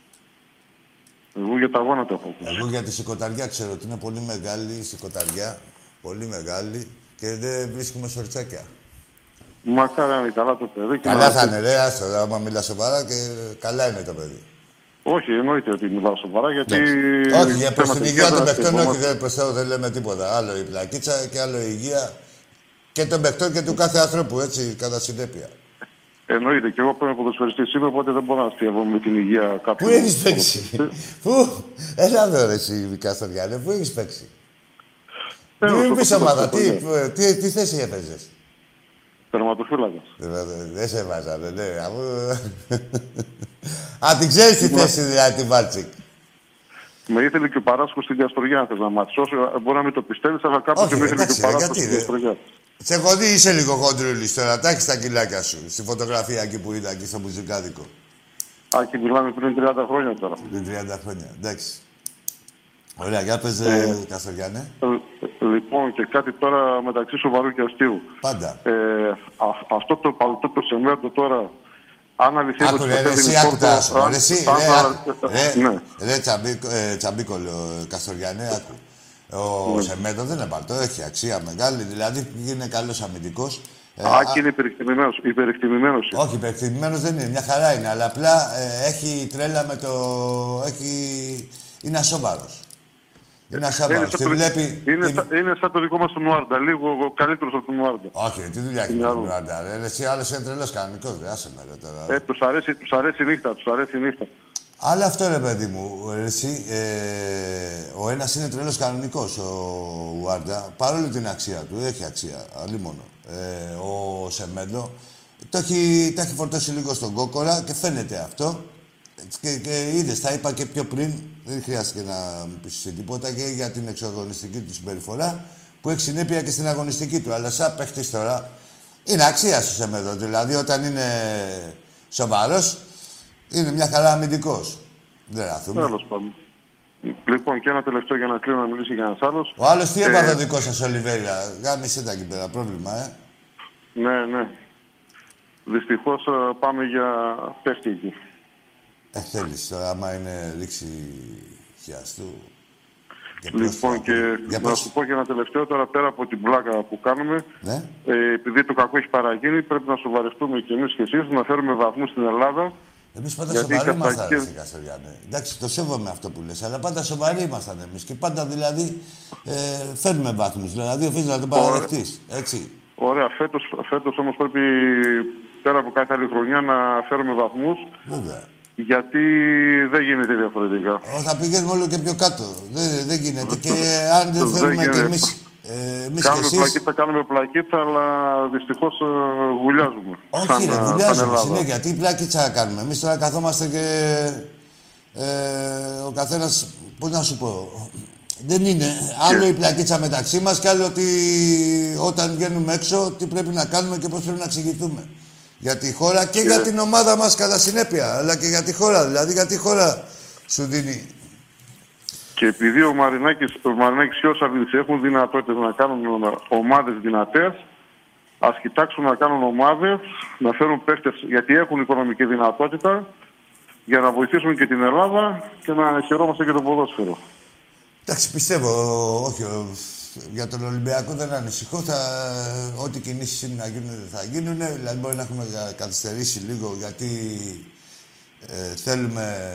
Εγώ για τα γόνατα έχω ακούσει. Εγώ για τη σηκωταριά ξέρω ότι είναι πολύ μεγάλη η σηκωταριά, πολύ μεγάλη και δεν βρίσκουμε σορτσάκια. Μακάρι να είναι καλά το παιδί. και Καλά να- θα είναι, ρε, άστο, άμα μιλάς σοβαρά και καλά είναι το παιδί. Όχι, εννοείται ότι μιλάω σοβαρά, γιατί... όχι, για προς την θέματα υγείας των υγείας παιχτών, δεν όχι, δεν προς Θεού, δεν λέμε τίποτα. Άλλο η πλακίτσα και άλλο η υγεία και των παιχτών και του κάθε ανθρώπου, έτσι, κατά συνέπεια. Εννοείται, και εγώ πρώην ποδοσφαιριστής είμαι, οπότε δεν μπορώ να αστείευομαι με την υγεία κάποιου. Πού έχεις παίξει, Πού, έλα εδώ ρε εσύ Καστοριάνε, πού έχεις παίξει; Τέλος, Μην το μου πεις πρωτάθλημα ομάδα. Τι, της χρονιάς. τι, τι θέση έπαιζες; Τερματοφύλακας. Ε, Δεν σε βάζανε, ναι. Αφού- Α, την ξέρεις τη θέση δηλαδή, τη Βάλτσικ. Με ήθελε και ο Παράσκος στην Καστοριά, αν θες να μάθεις. Όσο μπορεί να μην το πιστεύεις, αλλά κάποτε Όχι, με ήθελε και εντάξει, ο ρε, Παράσκος γιατί, στην ρε. Καστοριά. Σε έχω δει, είσαι λίγο χοντρούλης τώρα. Τα έχεις τα κιλάκια σου. Στη φωτογραφία εκεί που είδα, εκεί στο μουζικάδικο. Α, και μιλάμε πριν 30 χρόνια τώρα. Πριν 30 χρόνια. Εντάξει. Ωραία, για πες, Ε. ε, Καστοριάνε. Ε, Λοιπόν, και κάτι τώρα μεταξύ σοβαρού και αστείου. Πάντα. Ε, α- αυτό το παλτό το σεμέντο τώρα, αν αληθεύει Άκου ρε, ρε, εσύ, άκου τώρα σου πω, ρε, εσύ, ρε, άκου, ρε, Ναι. ρε, τσαμπίκο, ε, τσαμπίκολο, Καστοριανέ, άκου. Ο Ναι. Σεμέντο δεν είναι παλτό, έχει αξία μεγάλη, δηλαδή είναι καλός αμυντικός. Ε, Α, και είναι υπερεκτιμημένος. υπερεκτιμημένος. όχι, υπερεκτιμημένος δεν είναι, μια χαρά είναι, αλλά απλά ε, έχει τρέλα με το... Έχει... Είναι ασόβαρος. Είναι Είναι ασόβαρος. σαν Τη το- βλέπει... είναι τη- σαν- Είναι σαν το δικό μας τον Νουάρντα, λίγο καλύτερος από τον Νουάρντα. Όχι, τι δουλειά έχει Είναι με τον άλλο. Ράντα, ρε. Εσύ άλλος είναι τρελός κανονικός, ρε. Άσε με, ρε, τώρα. Ε, τους αρέσει, τους αρέσει η νύχτα, τους αρέσει η νύχτα. Αλλά αυτό ρε παιδί μου, ρε, εσύ, ε, ο ένας είναι τρελός κανονικός, ο Ουάρντα, παρόλο την αξία του, έχει αξία, αλλήμωνο. Ε, ο Σεμέντο, το έχει, τα έχει φορτώσει λίγο στον κόκορα και φαίνεται αυτό. Και, και είδες, τα είπα και πιο πριν, δεν χρειάστηκε να μου πεις τίποτα και για την εξαγωνιστική του συμπεριφορά, που έχει συνέπεια και στην αγωνιστική του. Αλλά σαν παίχτης τώρα, είναι αξία σου Σεμέντο. Δηλαδή, όταν είναι σοβαρός, είναι μια χαρά αμυντικός. Δεν ράθουμε. Τέλος πάντων. Λοιπόν, και ένα τελευταίο για να κλείνω να μιλήσει για ένας άλλος. Ο άλλος τι Ε, έπαθε ο δικός σας, Ολιβέρια. Γάμισε τα εκεί πέρα, πρόβλημα, ε. Ναι, ναι. Δυστυχώς ε, πάμε για παίχτη εκεί. Ε, θέλεις τώρα, άμα είναι λήξη χιαστού. Και Λοιπόν, και Για να πες. σου πω και ένα τελευταίο τώρα πέρα από την πλάκα που κάνουμε. Ναι. Ε, επειδή το κακό έχει παραγίνει, πρέπει να σοβαρευτούμε κι εμείς και εσείς, να φέρουμε βαθμούς στην Ελλάδα. Εμείς πάντα Γιατί σοβαροί η ήμασταν, Καστακή- ρε, Καστοριάνε. Εντάξει, το σέβομαι αυτό που λες, αλλά πάντα σοβαροί ήμασταν εμείς. Και πάντα δηλαδή ε, φέρνουμε βαθμούς. Δηλαδή οφείλεις να το παραδεχτείς. Έτσι. Ωραία, φέτος φέτος όμως πρέπει πέρα από κάθε άλλη χρονιά να φέρουμε βαθμούς. Βέβαια. Γιατί δεν γίνεται διαφορετικά. Ω, Θα πηγαίνουμε όλο και πιο κάτω. Δεν, δεν γίνεται. Και αν δεν Δεν θέλουμε κι γίνεται. εμείς, ε, εμείς και Κάνουμε εσείς... πλακίτσα, κάνουμε πλακίτσα, αλλά δυστυχώς γουλιάζουμε. Όχι, σαν, ρε, ε, σαν βουλιάζουμε Ελλάδα. συνέχεια. Τι πλάκιτσα κάνουμε; Εμείς τώρα καθόμαστε και. Ε, ο καθένας. Πώς να σου πω. Δεν είναι. Άλλο η πλακίτσα μεταξύ μας και άλλο ότι όταν βγαίνουμε έξω τι πρέπει να κάνουμε και πώς πρέπει να εξηγηθούμε. Για τη χώρα και για την ομάδα μας κατά συνέπεια. Αλλά και για τη χώρα. Δηλαδή για τη χώρα σου δίνει. Και επειδή ο Μαρινάκης, ο Μαρινάκης και ο Σαββίδης έχουν δυνατότητες να κάνουν ομάδες δυνατές, ας κοιτάξουν να κάνουν ομάδες, να φέρουν παίχτες, γιατί έχουν οικονομική δυνατότητα, για να βοηθήσουν και την Ελλάδα και να χαιρόμαστε και το ποδόσφαιρο. Εντάξει, πιστεύω, όχι, ο- για τον Ολυμπιακό δεν ανησυχώ. Θα, ό,τι κινήσεις είναι να γίνουν, θα γίνουν. Δηλαδή, μπορεί να έχουμε κα- καθυστερήσει λίγο, γιατί ε, θέλουμε...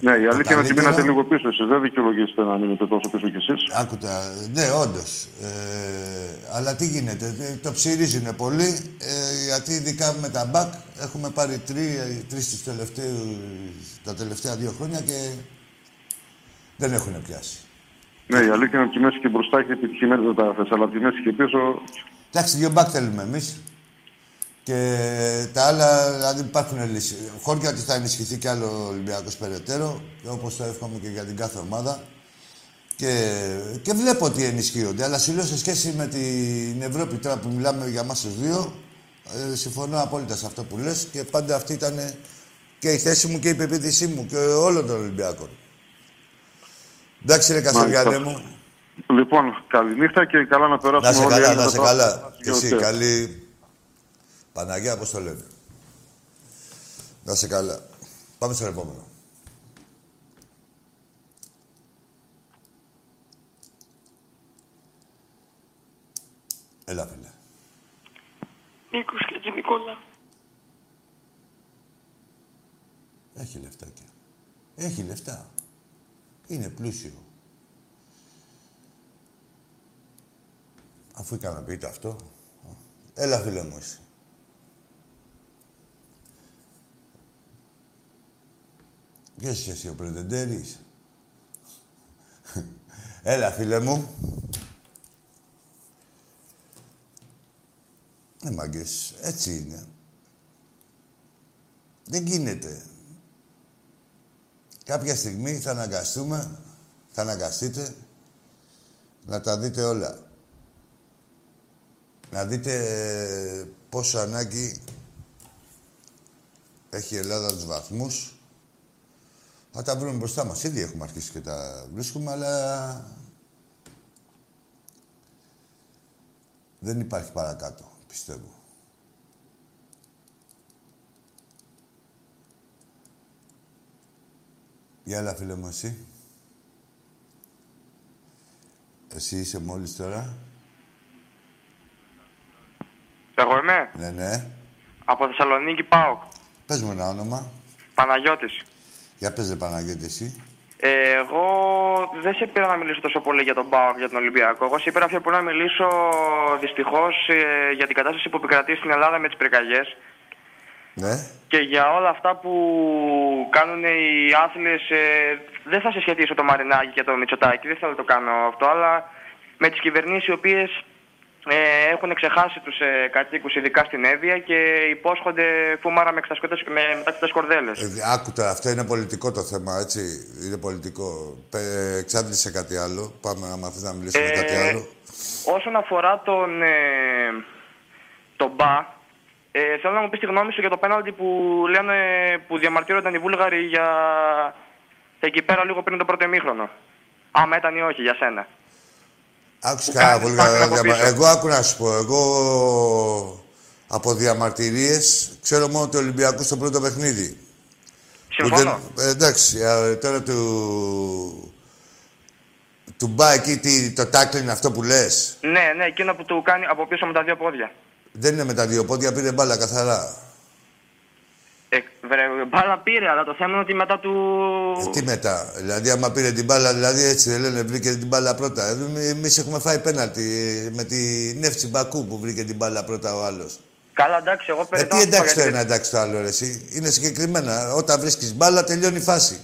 Ναι, η το αλήθεια είναι ότι καλύτερο. μείνατε λίγο πίσω. Εσείς δεν δικαιολογήσετε να μείνετε τόσο πίσω κι εσείς. Άκουτα, ναι, όντως. Ε, αλλά τι γίνεται, ε, το ψυρίζουν πολύ, ε, γιατί ειδικά με τα μπακ έχουμε πάρει τρει, τρεις τους τελευταίους, τα τελευταία δύο χρόνια και δεν έχουν πιάσει. Ναι, η αλήθεια είναι ότι η μέση και μπροστά έχει επιτυχημένες μεταγραφές, αλλά από τη μέση και πίσω Εντάξει, δύο μπακ θέλουμε εμείς. Και τα άλλα, δηλαδή υπάρχουν λύσεις. Χώρια ότι θα ενισχυθεί κι άλλο ο Ολυμπιακός περαιτέρω, όπως το εύχομαι και για την κάθε ομάδα. Και, και βλέπω ότι ενισχύονται. Αλλά σου λέω σε σχέση με την Ευρώπη τώρα που μιλάμε για εμά τους δύο, ε, συμφωνώ απόλυτα σε αυτό που λες και πάντα αυτή ήταν και η θέση μου και η πεποίθησή μου και όλων των Ολυμπιακών. Εντάξει, ρε Καστοριανέ μου. Λοιπόν, καληνύχτα και καλά να περάσουμε Να 'σαι όλοι καλά, Έλληνες να 'σαι μετά. καλά. Και εσύ, Οκ. καλή... Παναγία, πώς το λένε; Να 'σαι καλά. Πάμε στο επόμενο. Έλα, φίλε. Νίκος και τη Νικόλα. Έχει λεφτάκια. Έχει λεφτά. Είναι πλούσιο. Αφού ικανοποιείται αυτό, έλα φίλε μου εσύ. Ποιος είσαι εσύ ο έλα φίλε μου. Ναι μάγκες, έτσι είναι. Δεν γίνεται. Κάποια στιγμή θα αναγκαστούμε, θα αναγκαστείτε να τα δείτε όλα. Να δείτε ε, πόσο ανάγκη έχει η Ελλάδα τους βαθμούς. Θα τα βρούμε μπροστά μας. Ήδη έχουμε αρχίσει και τα βρίσκουμε, αλλά δεν υπάρχει παρακάτω, πιστεύω. Για έλα, φίλε μου, εσύ. Εσύ είσαι μόλις τώρα. Εγώ είμαι. Ναι, ναι. Από Θεσσαλονίκη πάω. Πες μου ένα όνομα. Παναγιώτης. Για πες, ρε Παναγιώτη, εσύ. Ε, εγώ δεν σε πήρα να μιλήσω τόσο πολύ για τον ΠΑΟΚ, για τον Ολυμπιακό. Εγώ σε πήρα πιο πολύ να μιλήσω δυστυχώς για την κατάσταση που επικρατεί στην Ελλάδα με τις πυρκαγιές Ναι. και για όλα αυτά που κάνουν οι άθλες. δεν θα συσχετήσω το Μαρινάκι και το Μητσοτάκι, δεν θέλω να το κάνω αυτό, αλλά με τις κυβερνήσεις οι οποίες ε, έχουν ξεχάσει τους ε, κατοίκους, ειδικά στην Εύβοια και υπόσχονται φούμαρα με, εξασκωτές- με μεταξωτές κορδέλες. Ε, άκου τώρα, αυτό είναι πολιτικό το θέμα, έτσι. Είναι πολιτικό. Ε, εξάντλησε κάτι άλλο. Πάμε να μάθεις να μιλήσουμε για κάτι Ε, άλλο. Όσον αφορά τον, ε, τον Μπα, ε, θέλω να μου πεις τη γνώμη σου για το πέναλτι που λένε που διαμαρτύρονταν οι Βούλγαροι για εκεί πέρα λίγο πριν το πρώτο ημίχρονο. Άμα ήταν ή όχι για σένα. Άκουσε που καλά κάνει πολύ πάλι καλά από διαμα- πίσω. Εγώ άκου να σου πω. Εγώ από διαμαρτυρίες ξέρω μόνο του Ολυμπιακού στο πρώτο παιχνίδι. Που Συμφωνώ. ε, εντάξει, ε, τώρα του... Του μπα εκεί τι, το τάκλι είναι αυτό που λες. Ναι, ναι, εκείνο που του κάνει από πίσω με τα δύο πόδια. Δεν είναι με τα δύο πόδια, πήρε μπάλα καθαρά. Ε, βρε, μπάλα πήρε, αλλά το θέμα είναι ότι μετά του. Ε, τι μετά, δηλαδή άμα πήρε την μπάλα, δηλαδή έτσι δεν λένε, βρήκε την μπάλα πρώτα. Εμείς έχουμε φάει πέναλτι ε, με την Νεύτσι Μπακού που βρήκε την μπάλα πρώτα ο άλλος. Καλά, εντάξει, εγώ Ε, περιττώ. τι εντάξει το ένα, εντάξει το άλλο, ρε, εσύ. Είναι συγκεκριμένα. Όταν βρίσκεις μπάλα, τελειώνει η φάση.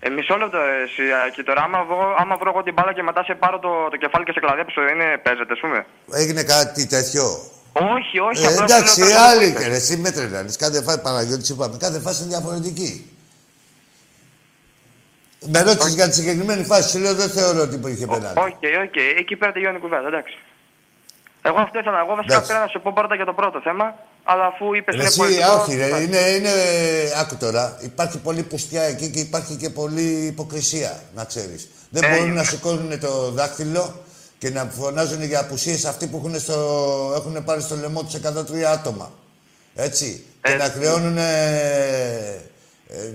Ε, μισό λεπτό, ρε, εσύ, α, και τώρα, άμα βρω, άμα βρω εγώ την μπάλα και μετά σε πάρω το, το κεφάλι και σε κλαδέψω, είναι παίζεται, ας πούμε. Έγινε κάτι τέτοιο; Όχι, όχι, Ε, απλώς εντάξει, λέω οι το άλλοι που και είπες. ρε, εσύ με τρελάνεις. Κάθε φάση, Παναγιώτη, σου είπαμε, κάθε φάση είναι διαφορετική. Με ρώτησες για τη συγκεκριμένη φάση, σου λέω δεν θεωρώ ότι είχε πέναλτι. Οκ, οκ, εκεί πέρα τελειώνει η κουβέντα, εντάξει. Εγώ αυτό ήθελα, εγώ βασικά Εντάξει. πήρα να σου πω πρώτα για το πρώτο θέμα, αλλά αφού είπες Ρε, είναι Εσύ, πολιτικό. όχι, ρε, είναι, είναι, άκου τώρα, υπάρχει πολλή πουστιά εκεί και υπάρχει και πολλή υποκρισία, να ξέρεις. Δεν Ε, μπορούν είναι. να σηκώνουν το δάχτυλο και να φωνάζουν για απουσίες αυτοί που έχουν, στο, έχουν πάρει στο λαιμό τους 103 άτομα. Έτσι. Και να χρεώνουν,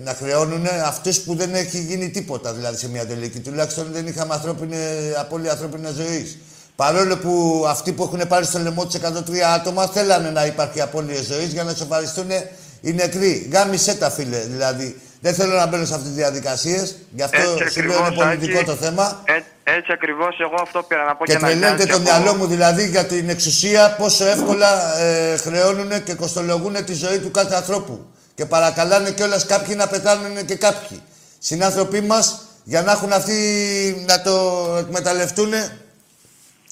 να χρεώνουν αυτούς που δεν έχει γίνει τίποτα δηλαδή σε μια τελική. Τουλάχιστον δεν είχαμε ανθρώπινη, απώλεια ανθρώπινης ζωής. Παρόλο που αυτοί που έχουν πάρει στο λαιμό τους 103 άτομα θέλανε να υπάρχει απώλεια ζωής για να σοβαριστούν οι νεκροί. Γάμισε τα φίλε. Δηλαδή δεν θέλω να μπαίνω σε αυτές τις διαδικασίες. Γι' αυτό Έτσι σου λέω είναι ακριβώς, πολιτικό Άκη. το θέμα. Ε, έτσι ακριβώς, εγώ αυτό πήρα να πω Και για να τρελαίνεται νοιάζει το από- μυαλό μου δηλαδή για την εξουσία πόσο εύκολα ε, χρεώνουν και κοστολογούν τη ζωή του κάθε ανθρώπου. Και παρακαλάνε κιόλας κάποιοι να πεθάνουν και κάποιοι. Συνάνθρωποι μας για να έχουν αυτοί να το εκμεταλλευτούν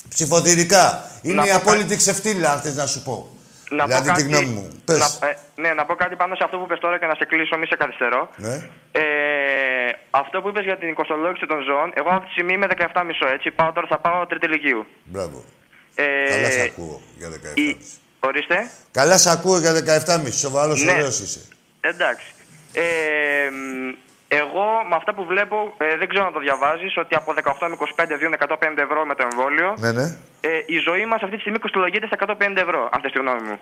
ψηφοδηρικά. Είναι Να η πω απόλυτη ξεφτύλα, αν θες να σου πω. Να πω δηλαδή κάτι- τη γνώμη μου. Πες. Να, ε, ναι, να πω κάτι πάνω σε αυτό που είπες τώρα και να σε κλείσω, μη σε καθυστερώ. Ναι. Ε, αυτό που είπες για την κοστολόγηση των ζώων, εγώ αυτή τη στιγμή είμαι 17,5 έτσι. Πάω τώρα, θα πάω τρίτη ηλικίου. Μπράβο. Ε, Καλά σε ακούω για 17. η- Ορίστε. Καλά σε ακούω για 17,5. Σοβαρός, Ναι. ωραίος είσαι. Εντάξει. Ε, μ, εγώ με αυτά που βλέπω, ε, δεν ξέρω να το διαβάζεις, ότι από 18 με 25 δίνουν 150 ευρώ με το εμβόλιο. Ναι, ναι. Ε, η ζωή μας αυτή τη στιγμή κοστολογείται στα 150 ευρώ, αν θες τη γνώμη μου.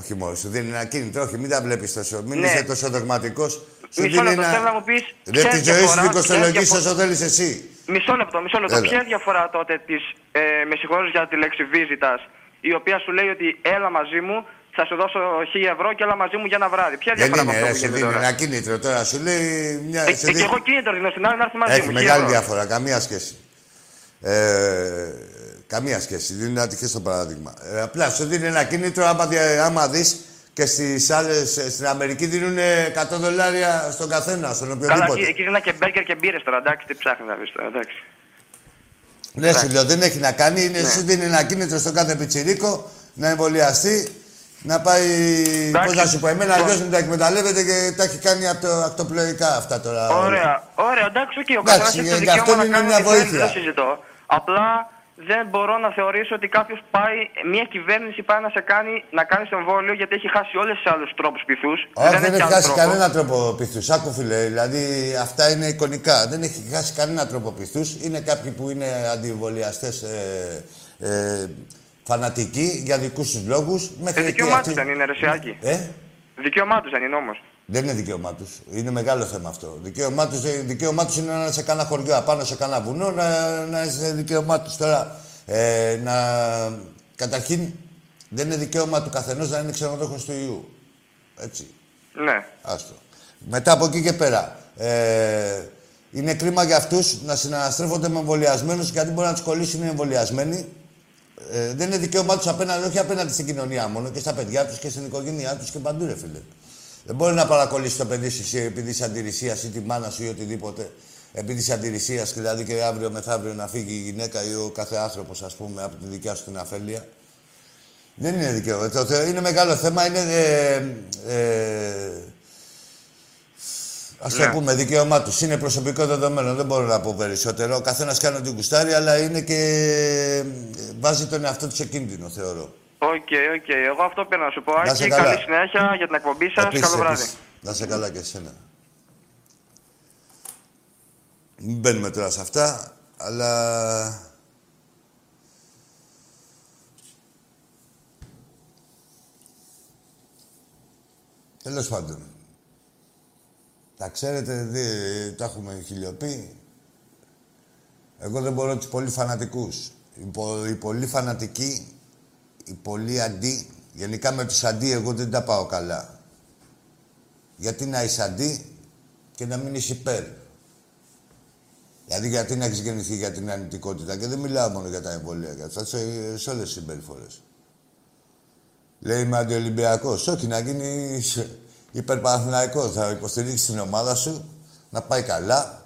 Όχι μόνος, σου δίνει ένα κίνητρο. Όχι, μην τα βλέπεις τόσο. Μην Ναι. είσαι τόσο δογματικός. Σου Μισό δίνει λεπτό, ένα. θέλω να μου πεις. Ρε, τη ζωή σου την κοστολογήσει όσο θέλεις εσύ. Μισό λεπτό, μισό λεπτό. Έλα. Ποια είναι η διαφορά τότε της. Ε, με συγχωρείς για τη λέξη βίζητα, η οποία σου λέει ότι έλα μαζί μου, θα σου δώσω 1000 ευρώ και έλα μαζί μου για ένα βράδυ. Ποια Δεν διαφορά με είναι, αυτό ρε, που σου γίνεται δίνει τώρα; ένα κίνητρο τώρα. Σου λέει μια. Ε, σου ε, δίνει- και εγώ κίνητρο δίνω στην άλλη να έρθει μαζί Έχει μου. 1000 μεγάλη ευρώ. διαφορά, καμία σχέση. Ε, καμία σχέση. Δίνει ένα τυχαίο στο παράδειγμα. Ε, απλά σου δίνει ένα κίνητρο άμα, δια- άμα δεις και στις άλλες, ε, στην Αμερική δίνουν 100 δολάρια στον καθένα, στον Καλά, οποιοδήποτε. εκεί, εκεί είναι και μπέρκερ και μπύρες τώρα, εντάξει, τι ψάχνεις να βρει τώρα, εντάξει. Ναι, σου λέω, δεν έχει να κάνει. Είναι, Ναι. Σου δίνει ένα κίνητρο στον κάθε πιτσιρίκο να εμβολιαστεί, να πάει. Πώς να σου πω, εμένα αλλιώς μην τα εκμεταλλεύεται και τα έχει κάνει από το ακτοπλοϊκά αυτά τώρα. όλα. Ωραία, ωραία, εντάξει, οκ, ο Εντάξει, καθένας έχει το γι' δικαίωμα αυτό να είναι κάνει μια ό,τι θέλει, βοήθεια. δεν συζητώ. Απλά δεν μπορώ να θεωρήσω ότι κάποιος πάει, μια κυβέρνηση πάει να σε κάνει να κάνει το εμβόλιο γιατί έχει χάσει όλες τις άλλου τρόπους πειθούς. Όχι, δεν έχει χάσει κανένα τρόπο πειθούς. Άκου, φίλε. Δηλαδή, αυτά είναι εικονικά. Δεν έχει χάσει κανένα τρόπο πειθούς. Είναι κάποιοι που είναι αντιεμβολιαστές ε, ε, φανατικοί για δικούς τους λόγους. Ε, δικαίωμά τους δεν είναι, ρε συ Άκη. Ε, Δικαίωμά τους δεν είναι όμως. δεν είναι δικαίωμά τους. Είναι μεγάλο θέμα αυτό. Δικαίωμά τους δικαίωμά τους είναι να είναι σε κάνα χωριό, απάνω σε κάνα βουνό, να, να είναι δικαίωμά τους. Τώρα, ε, να, καταρχήν, δεν είναι δικαίωμα του καθενός να είναι ξενοδόχος του ιού. Έτσι. Ναι. Άστο. Μετά από εκεί και πέρα. Ε, είναι κρίμα για αυτούς να συναναστρέφονται με εμβολιασμένους γιατί μπορεί να τους κολλήσουν οι εμβολιασμένοι. Ε, δεν είναι δικαίωμά τους απέναντι, όχι απέναντι στην κοινωνία μόνο και στα παιδιά τους και στην οικογένειά τους και παντού, ρε φίλε. Δεν μπορεί να παρακολλήσει το παιδί σου εσύ επειδή είσαι αντιρρησίας ή τη μάνα σου ή οτιδήποτε. Επειδή είσαι αντιρρησίας, δηλαδή και αύριο μεθαύριο να φύγει η γυναίκα ή ο κάθε άνθρωπος, ας πούμε, από τη δικιά σου την αφέλεια. Δεν είναι δικαίωμα. Το θε- είναι μεγάλο θέμα. Είναι. Ε, ε, Α το Ναι. πούμε, δικαίωμά τους. Είναι προσωπικό δεδομένο. Δεν μπορώ να πω περισσότερο. Ο καθένας κάνει ό,τι γουστάρει, αλλά είναι και. ε, βάζει τον εαυτό του σε κίνδυνο, θεωρώ. OK, OK. Εγώ αυτό πήρα να σου πω. Να 'σαι Άκη, καλά. καλή συνέχεια για την εκπομπή σας. Επίσης, Καλό βράδυ. επίσης. Να 'σαι καλά και εσένα. Μην μπαίνουμε τώρα σε αυτά, αλλά... Τέλος πάντων. Τα ξέρετε, δι- τα έχουμε χιλιοπεί. Εγώ δεν μπορώ τους πολύ φανατικούς. Οι, πο- οι πολύ φανατικοί, οι πολύ αντί, γενικά με τους αντί εγώ δεν τα πάω καλά. Γιατί να είσαι αντί και να μην είσαι υπέρ. Δηλαδή, γιατί να έχεις γεννηθεί για την αρνητικότητα; Και δεν μιλάω μόνο για τα εμβόλια, για αυτά σε, σε όλες τις συμπεριφορές. Λέει είμαι αντιολυμπιακός. Όχι, να γίνει υπερπαθηναϊκό. Θα υποστηρίξει την ομάδα σου να πάει καλά.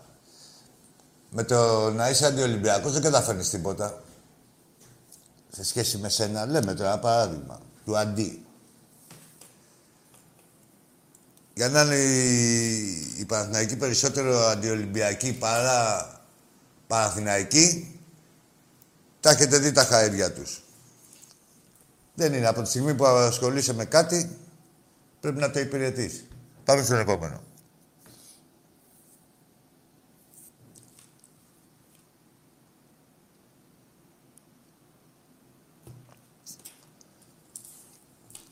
Με το να είσαι αντιολυμπιακός δεν καταφέρνεις τίποτα. Σε σχέση με σένα, λέμε τώρα ένα παράδειγμα του αντί. Για να είναι οι, οι Παναθηναϊκοί περισσότερο αντιολυμπιακοί παρά Παναθηναϊκοί, τα έχετε δει τα χαΐρια τους. Δεν είναι. Από τη στιγμή που ασχολείσαι με κάτι, πρέπει να το υπηρετείς. Πάμε στον επόμενο.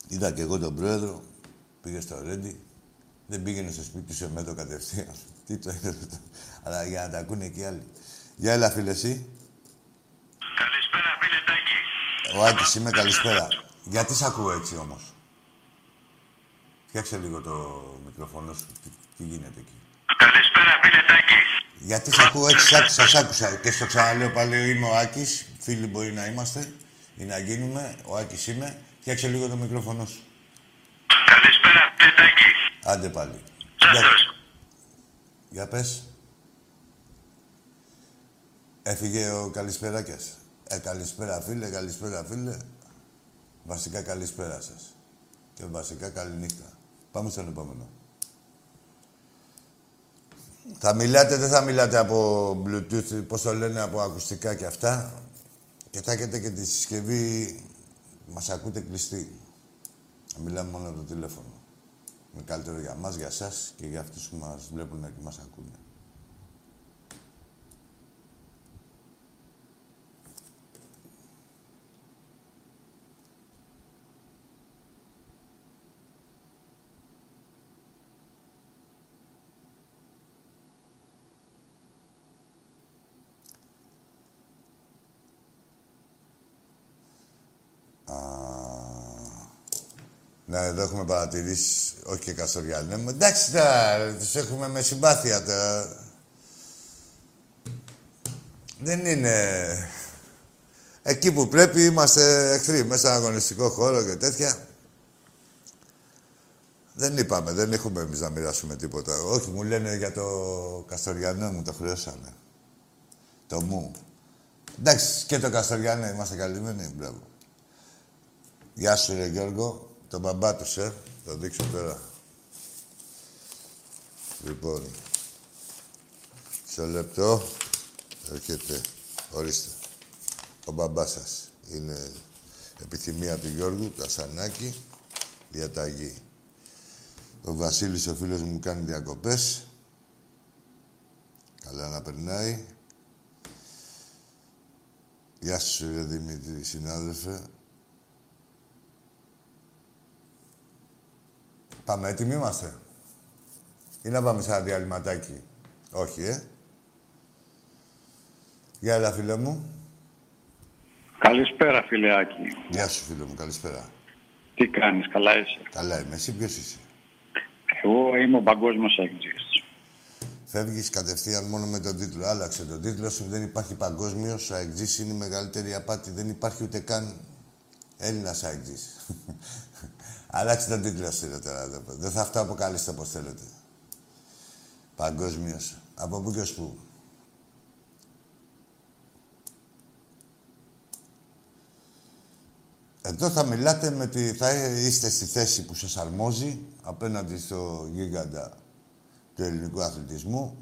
Είδα και εγώ τον πρόεδρο, πήγε στο Ρέντι, δεν πήγαινε στο σπίτι του εμέτω κατευθείαν. *laughs* Τι το έκανε αυτό. Αλλά για να τα ακούνε και οι άλλοι. Για έλα, φίλε, εσύ. Καλησπέρα, φίλε Τάκη. Ο Άκης είμαι, καλησπέρα. Γιατί σ' ακούω έτσι όμως; Φτιάξε λίγο το μικρόφωνο σου. Τι, τι γίνεται εκεί. Καλησπέρα, φίλε Τάκης. Γιατί σ' ακούω έτσι, σ' άκουσα, σ' άκουσα. Και στο ξαναλέω πάλι, είμαι ο Άκης. Φίλοι μπορεί να είμαστε ή να γίνουμε. Ο Άκης είμαι. Φτιάξε λίγο το μικρόφωνο σου. Καλησπέρα, φίλε Τάκης. Άντε πάλι. Σάντος. Για, για πες. Έφυγε ο Καλησπεράκιας. Ε, καλησπέρα φίλε, καλησπέρα φίλε. Βασικά καλησπέρα σας. Και βασικά καληνύχτα. Πάμε στον επόμενο. Θα μιλάτε, δεν θα μιλάτε από Bluetooth, πώς το λένε, από ακουστικά και αυτά. Και θα έχετε και τη συσκευή, μας ακούτε κλειστή. Μιλάμε μόνο από το τηλέφωνο. Είναι καλύτερο για μας, για σας και για αυτούς που μας βλέπουν και μας ακούνε. Ναι, εδώ έχουμε παρατηρήσεις, όχι και Καστοριάννη. Ναι, εντάξει τώρα, τους έχουμε με συμπάθεια τώρα. Δεν είναι... Εκεί που πρέπει είμαστε εχθροί, μέσα στον αγωνιστικό χώρο και τέτοια. Δεν είπαμε, δεν έχουμε εμείς να μοιράσουμε τίποτα. Όχι, μου λένε για το Καστοριανό, μου το χρεώσανε. Το μου. Εντάξει, και το Καστοριανό είμαστε καλυμμένοι, μπράβο. Γεια σου, ρε Γιώργο. Τον μπαμπά τους, ε. Θα δείξω τώρα. Λοιπόν, σε λεπτό έρχεται, ορίστε, ο μπαμπάς σας. Είναι επιθυμία του Γιώργου, του Ασανάκη, διαταγή. Ο Βασίλης, ο φίλος μου, κάνει διακοπές. Καλά να περνάει. Γεια σου, ρε Δημήτρη, συνάδελφε. Πάμε, έτοιμοι είμαστε; Ή να πάμε σε ένα διαλυματάκι; Όχι, ε. Γεια, έλα, φίλε μου. Καλησπέρα, φιλεάκι. Γεια σου, φίλε μου. Καλησπέρα. Τι κάνεις, καλά είσαι; Καλά είμαι. Εσύ ποιος είσαι; Εγώ είμαι ο παγκόσμιος έκτζης. Φεύγεις κατευθείαν μόνο με τον τίτλο. Άλλαξε τον τίτλο σου. Δεν υπάρχει παγκόσμιος. Ο αεκτζή είναι η μεγαλύτερη απάτη. Δεν υπάρχει ούτε καν Έλληνας *laughs* αεκτζή. Άλλαξε τον τίτλο σου ρε, τώρα. Δεν θα αυτό αποκαλείστε όπως θέλετε. Παγκόσμιος. Από πού και ως πού. Εδώ θα μιλάτε με τη... θα είστε στη θέση που σας αρμόζει απέναντι στο γίγαντα του ελληνικού αθλητισμού.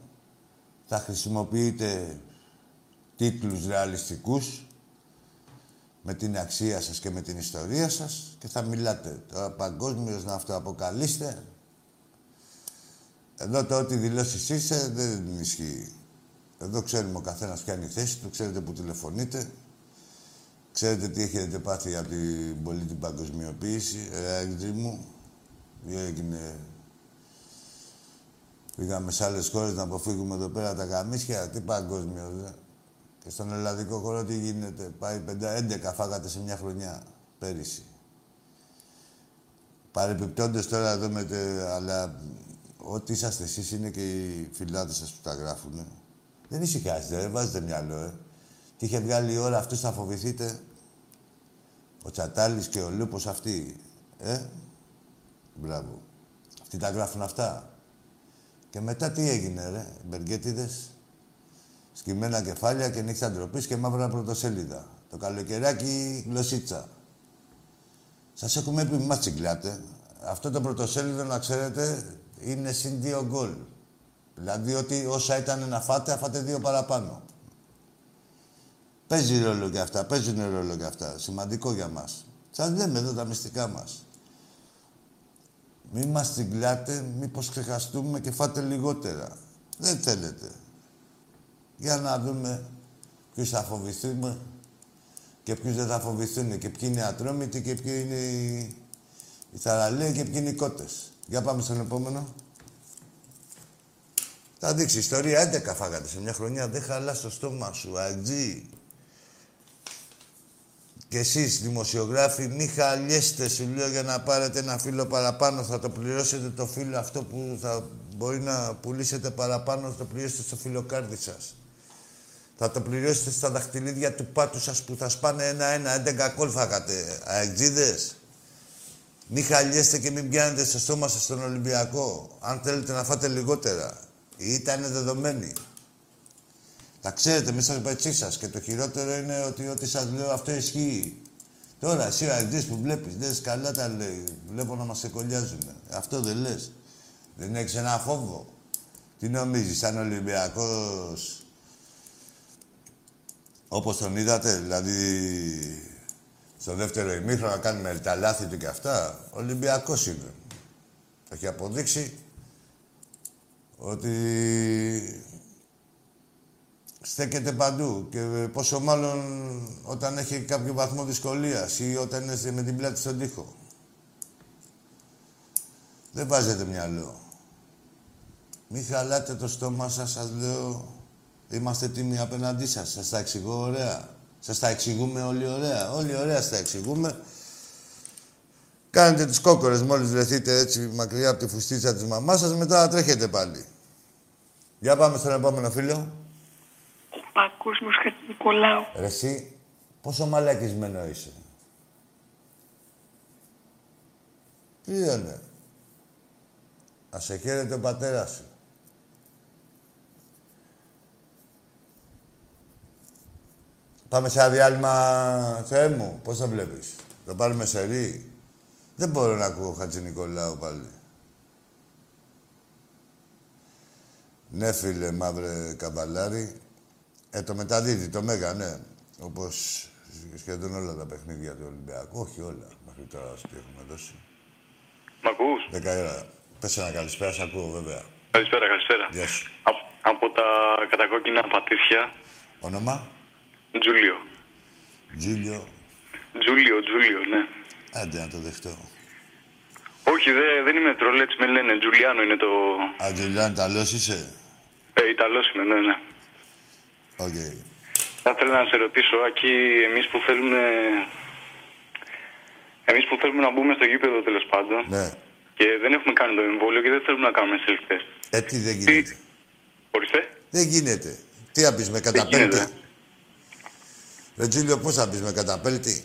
Θα χρησιμοποιείτε τίτλους ρεαλιστικούς με την αξία σας και με την ιστορία σας και θα μιλάτε. Τώρα παγκόσμιος να αυτοαποκαλείστε. Εδώ το ότι δηλώσεις είσαι δεν ισχύει. Εδώ ξέρουμε ο καθένας ποια είναι η θέση του, ξέρετε που τηλεφωνείτε. Ξέρετε τι έχετε πάθει από την πολύ την παγκοσμιοποίηση, ρε μου. Έγινε; Πήγαμε σε άλλες χώρες να αποφύγουμε εδώ πέρα τα καμίσια. Τι παγκόσμιος, δε. Και στον ελλαδικό χώρο τι γίνεται. Πάει 5-11 φάγατε σε μια χρονιά πέρυσι. Παρεπιπτόντω τώρα εδώ με τε, αλλά ό,τι είσαστε εσείς είναι και οι φυλάδες σας που τα γράφουν. Δεν ησυχάζετε, δεν βάζετε μυαλό, ε. Τι είχε βγάλει η ώρα αυτού θα φοβηθείτε. Ο Τσατάλης και ο Λούπος αυτοί. Ε, μπράβο. Αυτοί τα γράφουν αυτά. Και μετά τι έγινε, ρε, μπεργκέτιδες. Σκυμμένα κεφάλια και νύχτα ντροπής και μαύρα πρωτοσέλιδα. Το καλοκαιράκι γλωσσίτσα. Σας έχουμε πει, μας τσιγκλάτε. Αυτό το πρωτοσέλιδο, να ξέρετε, είναι συν δύο γκολ. Δηλαδή ότι όσα ήταν να φάτε, αφάτε δύο παραπάνω. Παίζει ρόλο και αυτά, παίζουν ρόλο και αυτά. Σημαντικό για μας. Σας λέμε εδώ τα μυστικά μας. Μη μας τσιγκλάτε, μήπως ξεχαστούμε και φάτε λιγότερα. Δεν θέλετε. Για να δούμε ποιους θα φοβηθούμε και ποιους δεν θα φοβηθούν και ποιοι είναι ατρόμητοι και ποιοι είναι οι, οι θαραλέοι και ποιοι είναι οι κότες. Για πάμε στον επόμενο. Θα δείξει ιστορία. 11 φάγατε σε μια χρονιά. Δεν χαλάς το στόμα σου. Αγγί. Και εσείς δημοσιογράφοι μη χαλιέστε σου λέω για να πάρετε ένα φύλλο παραπάνω. Θα το πληρώσετε το φύλλο αυτό που θα μπορεί να πουλήσετε παραπάνω. Θα το πληρώσετε στο φιλοκάρδι σας. Θα το πληρώσετε στα δαχτυλίδια του πάτου σας που θα σπάνε ένα-ένα. 11 κόλ φάγατε. Αεξίδες. Μη χαλιέστε και μην πιάνετε στο στόμα σας στον Ολυμπιακό. Αν θέλετε να φάτε λιγότερα. Η ήττα είναι δεδομένη. Τα ξέρετε μέσα στο πετσί σας. Και το χειρότερο είναι ότι ό,τι σας λέω αυτό ισχύει. Τώρα, εσύ ο αεκτή που βλέπεις, λες καλά τα λέει. Βλέπω να μας εκολιάζουν. Αυτό δεν λες. Δεν έχεις ένα φόβο. Τι νομίζεις, σαν Ολυμπιακός; Όπως τον είδατε, δηλαδή στο δεύτερο ημίχρονο να κάνουμε τα λάθη του και αυτά. Ολυμπιακός είναι. Έχει αποδείξει ότι στέκεται παντού. Και πόσο μάλλον όταν έχει κάποιο βαθμό δυσκολίας ή όταν είναι με την πλάτη στον τοίχο. Δεν βάζετε μυαλό. Μη χαλάτε το στόμα σας, σας λέω. Είμαστε έτοιμοι απέναντί σας. Σας τα εξηγώ ωραία. Σας τα εξηγούμε όλοι ωραία. Όλοι ωραία σας τα εξηγούμε. Κάνετε τις κόκορες μόλις βρεθείτε έτσι μακριά από τη φουστίτσα της μαμάς σας, μετά τρέχετε πάλι. Για πάμε στον επόμενο φίλο. Παγκόσμιος Νικολάου. Ρε εσύ, πόσο μαλακισμένο είσαι. Τι είναι. Να σε χαίρεται ο πατέρας σου. Πάμε σε ένα διάλειμμα, Θεέ μου. Πώς το βλέπεις; Το πάρουμε σερί; Δεν μπορώ να ακούω Χατζη Νικολάου πάλι. Ναι, φίλε, μαύρε καμπαλάρι. Ε, το μεταδίδει, το Μέγα, ναι. Όπως σχεδόν όλα τα παιχνίδια του Ολυμπιακού. Όχι όλα. Μέχρι τώρα τι έχουμε δώσει. Μ' ακούς; Δεκαέρα. Πες ένα καλησπέρα, σ' ακούω βέβαια. Καλησπέρα, καλησπέρα. Γεια σου. Από, από τα κατακόκκινα πατήσια, Όνομα; Τζούλιο. Τζίλιο. Τζούλιο, Τζούλιο, ναι. Άντε να το δεχτώ. Όχι, δε, δεν είμαι τρόλ, έτσι με λένε. Τζουλιάνο είναι το... Αντζελιάν, Ιταλός είσαι; Ε, Ιταλός είμαι, ναι, ναι. Οκ. Θα ήθελα να σε ρωτήσω, Άκη, εμείς που θέλουμε... Εμείς που θέλουμε να μπούμε στο γήπεδο, τέλος πάντων, Ναι. και δεν έχουμε κάνει το εμβόλιο και δεν θέλουμε να κάνουμε self-test. Ε, τι δεν γίνεται; Ορίστε. Δεν γίνεται. Τι θα πεις με καταπέλτη. Γίνεται. Ρε Τζίλιο, πώς θα πεις με καταπέλτη;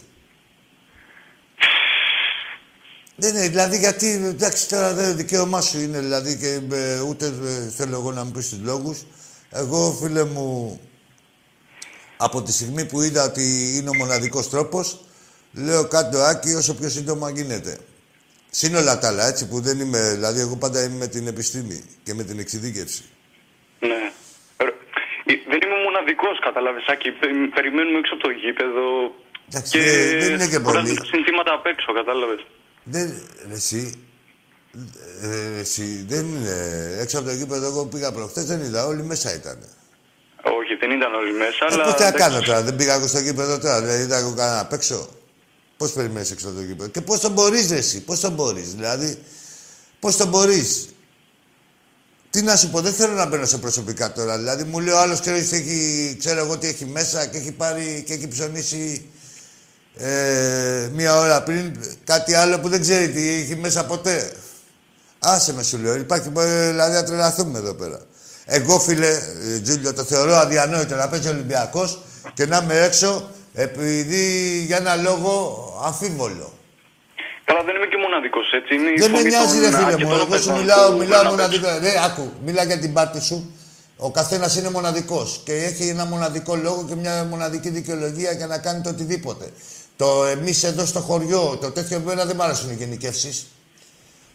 Δεν είναι, δηλαδή γιατί, εντάξει τώρα δεν δικαίωμά σου είναι, δηλαδή και ε, ούτε ε, θέλω εγώ να μου πεις τους λόγους. Εγώ, φίλε μου, από τη στιγμή που είδα ότι είναι ο μοναδικός τρόπος, λέω κάτω άκι όσο πιο σύντομα γίνεται. Σύνολα τα άλλα, έτσι, που δεν είμαι, δηλαδή εγώ πάντα είμαι με την επιστήμη και με την εξειδίκευση. Ναι. Ε, Δεν είμαι ο μοναδικός, καταλάβες, Άκη. Πε- Περιμένουμε έξω από το γήπεδο Εντάξει, και ε, δεν είναι και κουράζουμε πολύ. τα συνθήματα απ' έξω, κατάλαβες. Δεν, ρε, εσύ, ε, εσύ, δεν είναι, έξω από το γήπεδο εγώ πήγα προχτές, δεν είδα, όλοι μέσα ήταν. Όχι, δεν ήταν όλοι μέσα, Ε, αλλά... πώς τι να εντάξει. κάνω τώρα, δεν πήγα εγώ στο γήπεδο τώρα, δεν είδα εγώ κανένα απ' έξω. Πώς περιμένεις έξω από το γήπεδο; Και πώς το μπορείς ρε, εσύ, πώς το μπορείς, δηλαδή, πώς το μπορείς; Τι να σου πω, δεν θέλω να μπαίνω σε προσωπικά τώρα. Δηλαδή, μου λέει ο άλλος, έχει, ξέρω εγώ τι έχει μέσα και έχει πάρει και έχει ψωνίσει ε, μία ώρα πριν κάτι άλλο που δεν ξέρει τι έχει μέσα ποτέ. Άσε με σου λέω, υπάρχει ε, δηλαδή να τρελαθούμε εδώ πέρα. Εγώ φίλε, ε, Τζούλιο, το θεωρώ αδιανόητο να παίζει ο Ολυμπιακός και να είμαι έξω επειδή για ένα λόγο αμφίβολο. Καλά, δεν είμαι και μοναδικός, έτσι. Είναι η Δεν με φωνή νοιάζει, των ρε φίλε μου. αρκετών Εγώ σου παιδιών μιλάω, που μιλάω πρέπει να παίξουν. μοναδικό. Ρε, άκου, μιλά για την πάρτη σου. Ο καθένας είναι μοναδικός και έχει ένα μοναδικό λόγο και μια μοναδική δικαιολογία για να κάνει το οτιδήποτε. Το εμείς εδώ στο χωριό, το τέτοιο εμένα δεν μ' αρέσουν οι γενικεύσεις.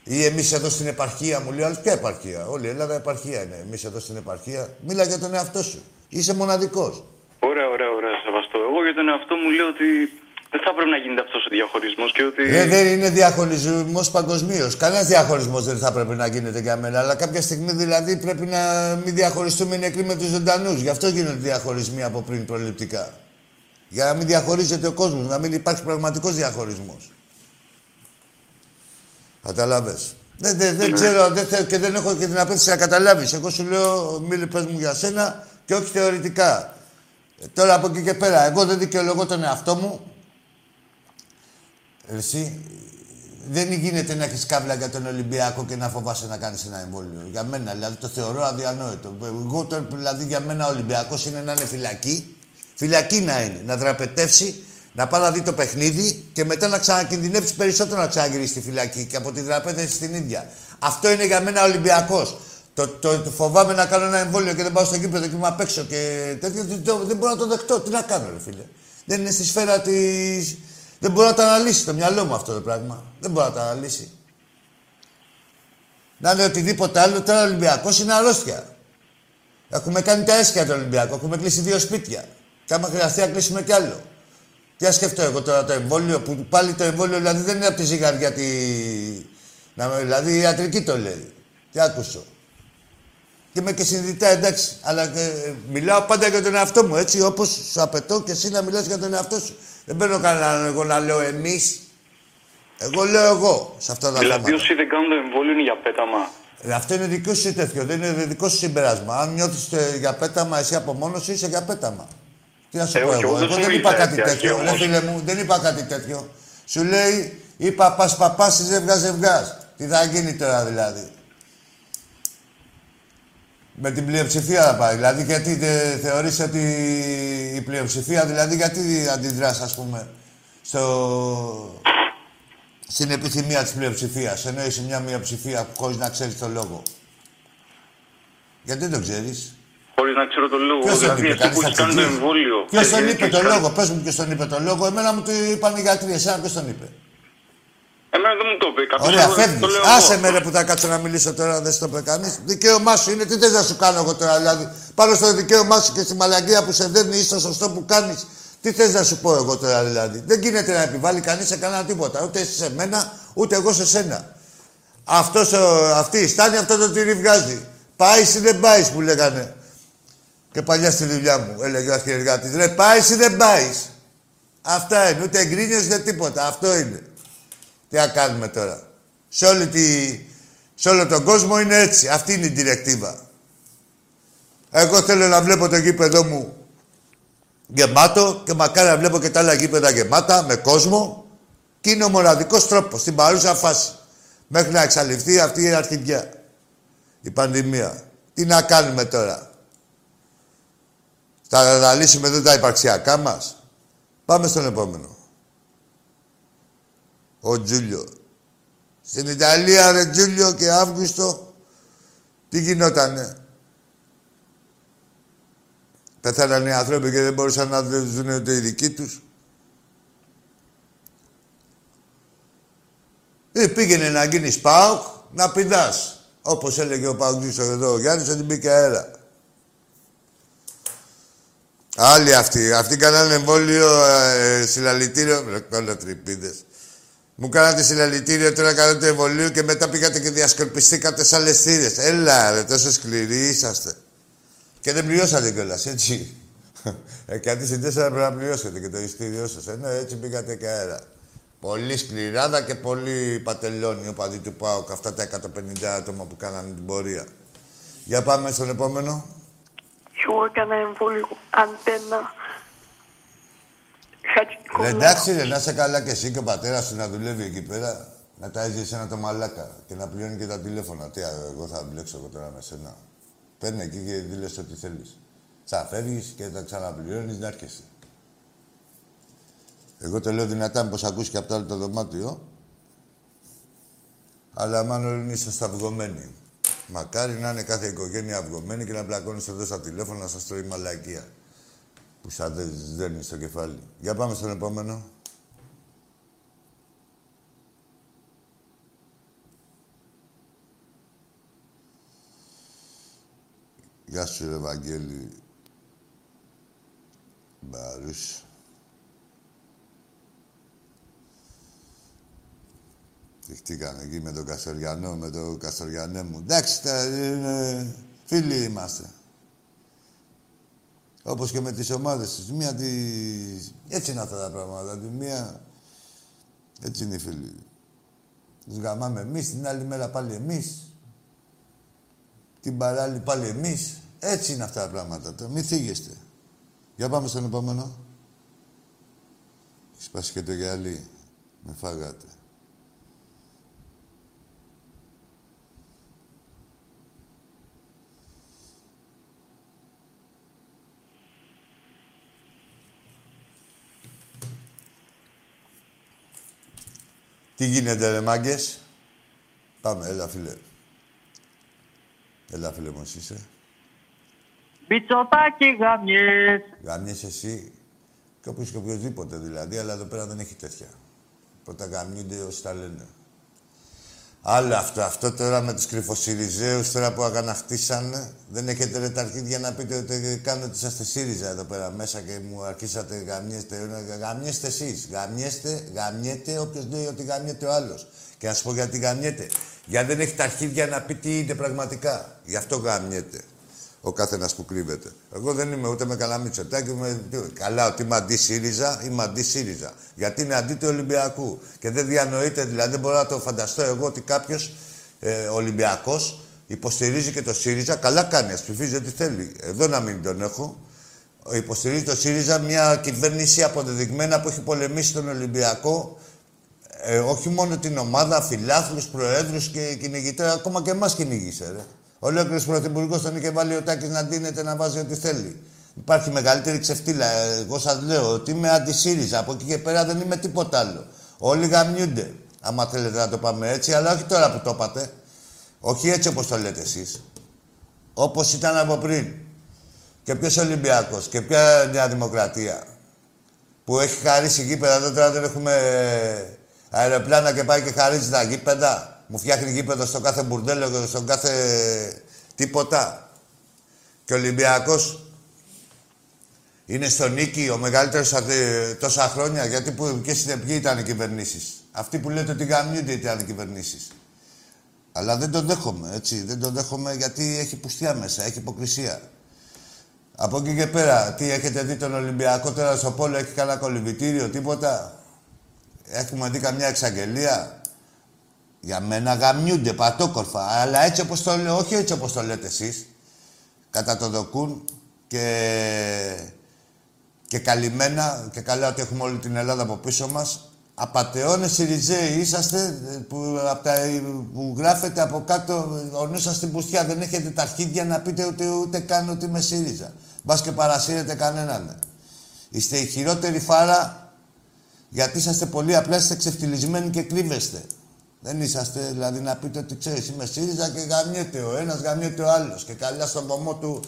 Ή εμείς εδώ στην επαρχία, μου λέει άλλο ποια επαρχία; Όλη η Ελλάδα επαρχία είναι. Εμείς εδώ στην επαρχία. Μίλα για τον εαυτό σου. Είσαι μοναδικός. Ωραία, ωραία, ωραία, σεβαστό. Εγώ για τον εαυτό μου λέω ότι δεν θα πρέπει να γίνεται αυτός ο διαχωρισμός και ότι... Ε, δεν είναι διαχωρισμός παγκοσμίως. Κανένας διαχωρισμός δεν θα πρέπει να γίνεται για μένα. Αλλά κάποια στιγμή δηλαδή πρέπει να μην διαχωριστούμε οι νεκροί με τους ζωντανούς. Γι' αυτό γίνονται διαχωρισμοί από πριν προληπτικά. Για να μην διαχωρίζεται ο κόσμος, να μην υπάρχει πραγματικός διαχωρισμός. Κατάλαβε. Δεν, δεν, δεν ξέρω δεν θέλω, και δεν έχω και την απέτηση να καταλάβεις. Εγώ σου λέω, μίλη πες μου για σένα και όχι θεωρητικά. Ε, τώρα από εκεί και πέρα, εγώ δεν δικαιολογώ τον εαυτό μου εσύ, δεν γίνεται να έχεις κάβλα για τον Ολυμπιακό και να φοβάσαι να κάνεις ένα εμβόλιο. Για μένα, δηλαδή το θεωρώ αδιανόητο. Εγώ, το, δηλαδή, για μένα ο Ολυμπιακός είναι να είναι φυλακή. Φυλακή να είναι. Να δραπετεύσει, να πάει να δει το παιχνίδι και μετά να ξανακινδυνεύσει περισσότερο να ξαναγυρίσει στη φυλακή και από την δραπέτευση στην ίδια. Αυτό είναι για μένα Ολυμπιακός. Το, το, το, φοβάμαι να κάνω ένα εμβόλιο και δεν πάω στο γήπεδο και είμαι απ' έξω και τέτοιο. Δεν, το- δεν μπορώ να το δεχτώ. Τι να κάνω, ρε φίλε. Δεν είναι στη σφαίρα τη. Δεν μπορώ να το αναλύσει το μυαλό μου αυτό το πράγμα. Δεν μπορώ να το αναλύσει. Να είναι οτιδήποτε άλλο, τώρα ο Ολυμπιακός είναι αρρώστια. Έχουμε κάνει τα έσχια του Ολυμπιακού. Έχουμε κλείσει δύο σπίτια. Και άμα χρειαστεί να κλείσουμε κι άλλο. Τι να σκεφτώ εγώ τώρα το εμβόλιο, που πάλι το εμβόλιο δηλαδή δεν είναι από τη ζυγαριά τη. Να, με- δηλαδή η ιατρική το λέει. Τι άκουσω. Και είμαι και συνειδητά εντάξει. Αλλά ε, μιλάω πάντα για τον εαυτό μου έτσι όπως σου απαιτώ και εσύ να μιλάς για τον εαυτό σου. Δεν παίρνω κανέναν εγώ να λέω εμείς. Εγώ λέω εγώ σε αυτά τα Δηλαδή θέματα. όσοι δεν κάνουν το εμβόλιο είναι για πέταμα. Ε, Αυτό είναι δικό σου τέτοιο, δεν είναι δικό σου συμπέρασμα. Αν νιώθεις για πέταμα, εσύ από μόνος σου είσαι για πέταμα. Τι να σου Ε, πω όχι, εγώ. εγώ δεν Εγώ σου δεν μίλησα είπα κάτι έτσι, τέτοιο. Άκη, Ρε όμως. φίλε μου, δεν είπα κάτι τέτοιο. Σου λέει, είπα πας παπά, ζευγά ζευγάς. Τι θα γίνει τώρα δηλαδή. Με την πλειοψηφία θα πάει. Δηλαδή, γιατί δεν θεωρείς ότι η πλειοψηφία, δηλαδή, γιατί αντιδράς, ας πούμε, στο... στην επιθυμία της πλειοψηφίας, ενώ είσαι μια μειοψηφία χωρίς να ξέρεις το λόγο; Γιατί δεν το ξέρεις; Χωρίς να ξέρω το λόγο. Ποιος τον δηλαδή, είπε, εσύ κανείς που έχεις κάνει το ταξιτζής; εμβόλιο. Ποιος ε, τον και είπε έχεις το κάνει- λόγο, πες μου ποιος τον είπε το λόγο. Εμένα μου το είπαν οι γιατροί, εσένα ποιος τον είπε; Εμένα δεν μου το είπε. Κάποιος Ωραία, άλλος φεύγεις. το λέω Άσε εγώ. με ρε που θα κάτσω να μιλήσω τώρα, δεν στο είπε κανείς. Δικαίωμά σου είναι, τι θες να σου κάνω εγώ τώρα, δηλαδή. Πάνω στο δικαίωμά σου και στη μαλακία που σε δέρνει ή στο σωστό που κάνεις. Τι θες να σου πω εγώ τώρα, δηλαδή. Δεν γίνεται να επιβάλλει κανείς σε κανένα τίποτα. Ούτε εσύ σε μένα, ούτε εγώ σε σένα. Αυτός, ο- αυτή η στάνη αυτό το τυρί βγάζει. Πάεις ή δεν πάεις που λέγανε. Και παλιά στη δουλειά μου έλεγε ο αρχιεργάτης. Ρε πάεις ή δεν πάεις. Αυτά είναι. Ούτε εγκρίνεις ούτε τίποτα. Αυτό είναι. Τι να κάνουμε τώρα. Σε, όλη τη... σε όλο τον κόσμο είναι έτσι. Αυτή είναι η διρεκτίβα. Εγώ θέλω να βλέπω το γήπεδο μου γεμάτο και μακάρι να βλέπω και τα άλλα γήπεδα γεμάτα με κόσμο και είναι ο μοναδικός τρόπος στην παρούσα φάση μέχρι να εξαλειφθεί αυτή η αρχιδιά. Η πανδημία. Τι να κάνουμε τώρα. Θα αναλύσουμε εδώ τα υπαρξιακά μας. Πάμε στον επόμενο. Ο Τζούλιο. Στην Ιταλία, ρε Τζούλιο και Αύγουστο, τι γινότανε; Πεθάνανε οι άνθρωποι και δεν μπορούσαν να δουν ούτε οι δικοί τους. Ή πήγαινε να γίνεις ΠΑΟΚ, να πηδάς. Όπως έλεγε ο Παοκτζής εδώ ο Γιάννης, ότι μπήκε αέρα. Άλλοι αυτοί. Αυτοί κάνανε εμβόλιο ε, συλλαλητήριο. Ρε κολοτρυπίδες. Μου κάνατε συλλαλητήριο, τώρα κάνατε το εμβολίο και μετά πήγατε και διασκορπιστήκατε σε άλλες θύρες. Έλα ρε, τόσο σκληροί είσαστε. Και δεν πληρώσατε κιόλας, έτσι. Ε, κάτι στην τέσσερα πρέπει να πληρώσετε και το ειστήριό σας. Ενώ έτσι πήγατε και αέρα. Πολύ σκληράδα και πολύ πατελώνει ο παδί του ΠΑΟΚ. Αυτά τα 150 άτομα που κάνανε την πορεία. Για πάμε στον επόμενο. Εγώ έκανα εμβόλιο αντένα. Χατζη Ρε, Νικολάου. εντάξει, ρε, να είσαι καλά και εσύ και ο πατέρας σου να δουλεύει εκεί πέρα. Να τα έζησε ένα το μαλάκα και να πληρώνει και τα τηλέφωνα. Τι, α, εγώ θα μπλέξω εγώ τώρα με σένα. Παίρνει εκεί και δήλωσε ό,τι θέλεις. Θα φεύγεις και θα ξαναπληρώνεις να έρχεσαι. Εγώ το λέω δυνατά, μήπως ακούσεις και από το άλλο το δωμάτιο. Αλλά μάλλον είσαστε αυγωμένοι. Μακάρι να είναι κάθε οικογένεια αυγωμένη και να πλακώνει εδώ στα τηλέφωνα να σας τρώει μαλακία. Που σαν δεν δέρνει στο κεφάλι. Για πάμε στον επόμενο. Γεια σου, ρε Βαγγέλη. Μπαρούς. Δειχτήκανε εκεί με τον Καστοριανό, με τον Καστοριανέ μου. Εντάξει, τα, είναι, φίλοι είμαστε. Όπως και με τις ομάδες τους. Μία τη... Έτσι είναι αυτά τα πράγματα. Τη μία... Έτσι είναι οι φίλοι. Τους γαμάμε εμείς, την άλλη μέρα πάλι εμείς. Την παράλληλη πάλι εμείς. Έτσι είναι αυτά τα πράγματα. τώρα. Μην θίγεστε. Για πάμε στον επόμενο. Έχεις σπάσει και το γυαλί. Με φάγατε. Τι γίνεται ρε μάγκες; Πάμε, έλα φίλε. Έλα φίλε μου, εσύ είσαι. Μπιτσοτάκι γαμιές. Γαμιές εσύ και όποιος και οποιοδήποτε δηλαδή, αλλά εδώ πέρα δεν έχει τέτοια. Πρώτα γαμιούνται όσοι τα λένε. Άλλο αυτό. Αυτό τώρα με τους κρυφοσυριζέους τώρα που αγαναχτίσανε. Δεν έχετε ρε τα αρχίδια να πείτε ότι κάνω ότι είσαστε ΣΥΡΙΖΑ εδώ πέρα μέσα και μου αρχίσατε γαμιέστε. Γαμιέστε εσείς. Γαμιέστε, γαμιέται όποιος λέει ότι γαμιέται ο άλλος. Και να σου πω γιατί γαμιέται. Γιατί δεν έχει τα αρχίδια να πει τι είναι πραγματικά. Γι' αυτό γαμιέται. Ο καθένας που κρύβεται. Εγώ δεν είμαι ούτε με καλά μυτσοτάκι, με... τι- καλά ότι είμαι αντί ΣΥΡΙΖΑ, είμαι αντί ΣΥΡΙΖΑ. Γιατί είναι αντί του Ολυμπιακού. Και δεν διανοείται, δηλαδή δεν μπορώ να το φανταστώ εγώ ότι κάποιος ε, Ολυμπιακός υποστηρίζει και το ΣΥΡΙΖΑ. Καλά κάνει, ας ψηφίζει ό,τι θέλει. Εδώ να μην τον έχω. Υποστηρίζει το ΣΥΡΙΖΑ μια κυβέρνηση αποδεδειγμένα που έχει πολεμήσει τον Ολυμπιακό. Ε, όχι μόνο την ομάδα, φιλάθλους, προέδρους και κυνηγητές, ακόμα και εμάς κυνηγήσε, ρε. Ολόκληρος πρωθυπουργός τον είχε βάλει ο Τάκης να ντύνεται να βάζει ό,τι θέλει. Υπάρχει μεγαλύτερη ξεφτύλα. Ε, Εγώ σας λέω ότι είμαι αντι-ΣΥΡΙΖΑ. Από εκεί και πέρα δεν είμαι τίποτα άλλο. Όλοι γαμιούνται. Άμα θέλετε να το πάμε έτσι, αλλά όχι τώρα που το είπατε. Όχι έτσι όπως το λέτε εσείς. Όπως ήταν από πριν. Και ποιος Ολυμπιακός και ποια Νέα Δημοκρατία. Που έχει χαρίσει γήπεδα, εδώ τώρα δεν έχουμε αεροπλάνα και πάει και χαρίζει τα γήπεδα. Μου φτιάχνει γήπεδο στο κάθε μπουρδέλο και στον κάθε τίποτα. Και ο Ολυμπιακός είναι στο νίκη ο μεγαλύτερος αθε- τόσα χρόνια. Γιατί που και στην ποιοι ήταν οι κυβερνήσεις. Αυτοί που λέτε ότι γαμιούνται ήταν οι κυβερνήσεις. Αλλά δεν τον δέχομαι, έτσι. Δεν τον δέχομαι γιατί έχει πουστιά μέσα, έχει υποκρισία. Από εκεί και πέρα, τι έχετε δει τον Ολυμπιακό τώρα στο πόλο, έχει κανένα κολυμπητήριο, τίποτα. Έχουμε δει καμιά εξαγγελία. Για μένα γαμιούνται πατόκορφα, αλλά έτσι όπως το λέω, όχι έτσι όπως το λέτε εσείς. Κατά το δοκούν και, και καλυμμένα και καλά ότι έχουμε όλη την Ελλάδα από πίσω μας. Απατεώνες Σιριζέοι είσαστε που, απ' τα, που γράφετε από κάτω ο νους σας στην πουστιά. Δεν έχετε τα αρχίδια να πείτε ούτε, ούτε καν ότι είμαι ΣΥΡΙΖΑ. Μπας και παρασύρετε κανέναν. Είστε η χειρότερη φάρα γιατί είσαστε πολύ απλά είστε ξεφτυλισμένοι και κρύβεστε. Δεν είσαστε, δηλαδή να πείτε ότι ξέρεις, είμαι ΣΥΡΙΖΑ και γαμιέται ο ένας, γαμιέται ο άλλος. Και καλά στον πομό του,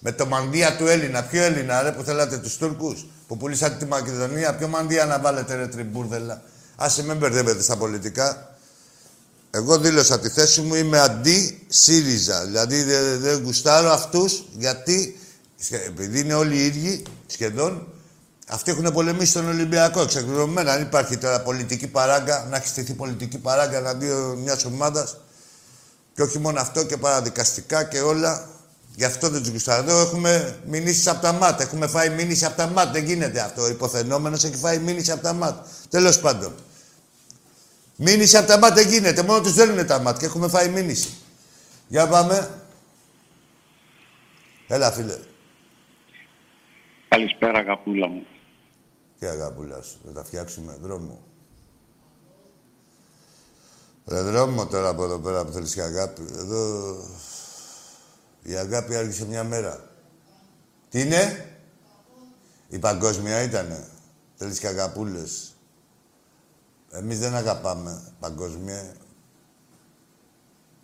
με το μανδύα του Έλληνα. Ποιο Έλληνα, ρε, που θέλατε τους Τούρκους, που πουλήσατε τη Μακεδονία. Ποιο μανδύα να βάλετε, ρε, τριμπούρδελα. Άσε με μπερδεύετε στα πολιτικά. Εγώ δήλωσα τη θέση μου, είμαι αντί ΣΥΡΙΖΑ. Δηλαδή δεν δεν γουστάρω αυτούς, γιατί σχε- επειδή είναι όλοι οι ίδιοι, σχεδόν, αυτοί έχουν πολεμήσει τον Ολυμπιακό, εξεκληρωμένα. Αν υπάρχει τώρα πολιτική παράγκα, να έχει στηθεί πολιτική παράγκα εναντίον μιας ομάδας. Και όχι μόνο αυτό και παραδικαστικά και όλα. Γι' αυτό δεν τους γουστάρω. Εδώ έχουμε μηνύσεις από τα μάτια. Έχουμε φάει μήνυση από τα μάτια. Δεν γίνεται αυτό. Ο υποθενόμενος έχει φάει μήνυση από τα μάτια. Τέλος πάντων. Μήνυση από τα μάτια δεν γίνεται. Μόνο τους δένουν τα μάτια. Έχουμε φάει μήνυση. Για πάμε. Έλα, φίλε. Καλησπέρα, αγαπούλα μου. Τι αγάπουλα σου, θα τα φτιάξουμε δρόμο. Ρε δρόμο τώρα από εδώ πέρα που θέλεις και αγάπη. Εδώ η αγάπη άρχισε μια μέρα. Τι είναι; Η παγκόσμια ήτανε. Θέλεις και αγαπούλες. Εμείς δεν αγαπάμε παγκόσμια.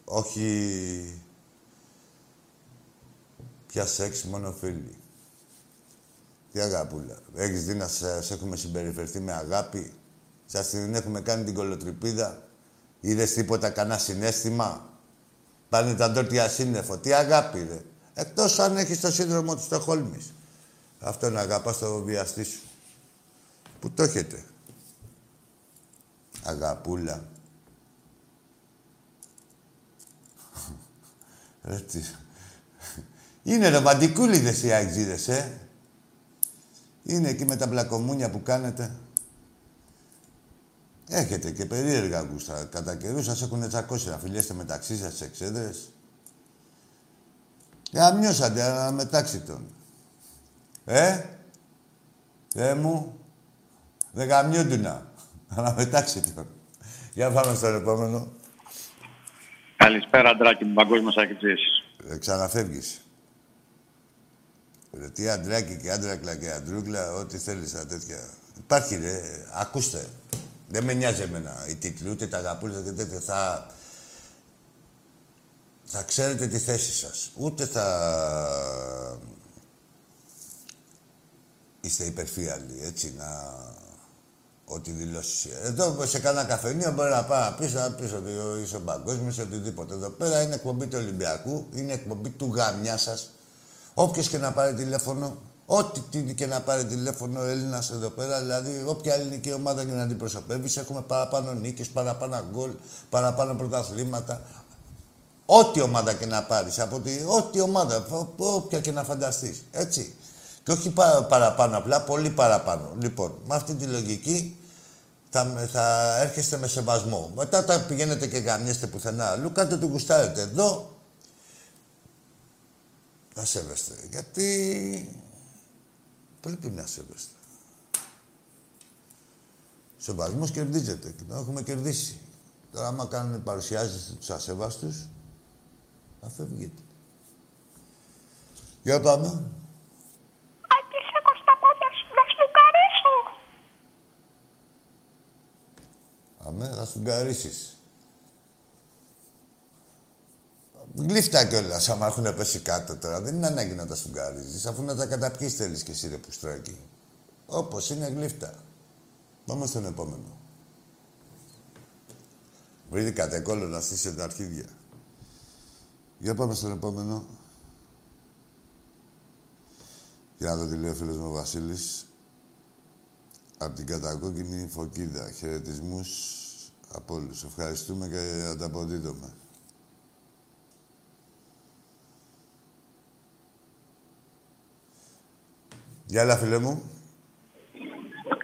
Όχι πια σεξ, μόνο φίλοι. Τι αγάπουλα. Έχεις δει να σε, σε έχουμε συμπεριφερθεί με αγάπη; Σας την έχουμε κάνει την κολοτρυπίδα. Είδες τίποτα, κανένα συνέστημα; Πάνε τα ντόρτια σύννεφο. Τι αγάπη, ρε. Εκτός αν έχεις το σύνδρομο του Στοχόλμης. Αυτό να αγαπάς το βιαστή σου. Πού το έχετε. Αγαπούλα. *laughs* Ρε τι... Είναι ρομαντικούλιδες οι αεξίδες, ε. Είναι εκεί με τα μπλακομούνια που κάνετε. Έχετε και περίεργα γούστα. Κατά καιρού σας έχουν τσακώσει να φιλιέστε μεταξύ σας τις εξέδρες. Γαμιώσατε, αναμετάξιτον. Ε, ε μου, δεν γαμιούντουνα. *laughs* Αναμετάξιτον. Για πάμε στον επόμενο. Καλησπέρα, Αντράκη μου, παγκόσμιος αγγλής. Ε, ξαναφεύγεις. Ρε, τι αντράκι και άντρακλα και αντρούκλα, ό,τι θέλεις τα τέτοια. Υπάρχει ρε, ακούστε. Δεν με νοιάζει εμένα η τίτλη, ούτε τα αγαπούλα και τέτοια. Θα, θα ξέρετε τη θέση σας. Ούτε θα είστε υπερφύαλοι, έτσι, να... Ό,τι δηλώσεις. Εδώ σε κανένα καφενείο μπορεί να πάει να πει να πεις ότι είσαι παγκόσμιος, οτιδήποτε. Εδώ πέρα είναι εκπομπή του Ολυμπιακού, είναι εκπομπή του γαμιά σας. Όποιος και να πάρει τηλέφωνο, ό,τι τι και να πάρει τηλέφωνο ο Έλληνας εδώ πέρα, δηλαδή όποια ελληνική ομάδα και να αντιπροσωπεύεις, έχουμε παραπάνω νίκες, παραπάνω γκολ, παραπάνω πρωταθλήματα. Ό,τι ομάδα και να πάρεις, από τη, ό,τι ομάδα, ό- όποια και να φανταστείς. Έτσι. Και όχι πα- παραπάνω απλά, πολύ παραπάνω. Λοιπόν, με αυτή τη λογική θα, θα έρχεστε με σεβασμό. Μετά όταν πηγαίνετε και γαμιέστε πουθενά αλλού, κάντε το γουστάρετε. Εδώ θα σέβεστε. Γιατί πρέπει να σέβεστε. Σεβασμός κερδίζεται και τον έχουμε κερδίσει. Τώρα άμα κάνουν παρουσιάζεστε τους ασέβαστους, θα φεύγετε. Για πάμε. Άκη, σήκω στα πόδια σου, να σου καρίσω. Αμέ, θα σου καρίσεις. Γλύφτα κιόλας, άμα έχουν πέσει κάτω τώρα. Δεν είναι ανάγκη να τα σφουγγαρίζεις. Αφού να τα καταπιείς θέλεις κι εσύ, ρε πουστράκι. Όπως είναι γλύφτα. Πάμε στον επόμενο. Βρήκατε κόλλο να στήσετε τα αρχίδια. Για πάμε στον επόμενο. Για να δω τι λέει ο φίλος μου ο Βασίλης. Από την κατακόκκινη φωκίδα. Χαιρετισμούς από όλους. Ευχαριστούμε και ανταποδίδομαι. Γεια, έλα, φίλε μου.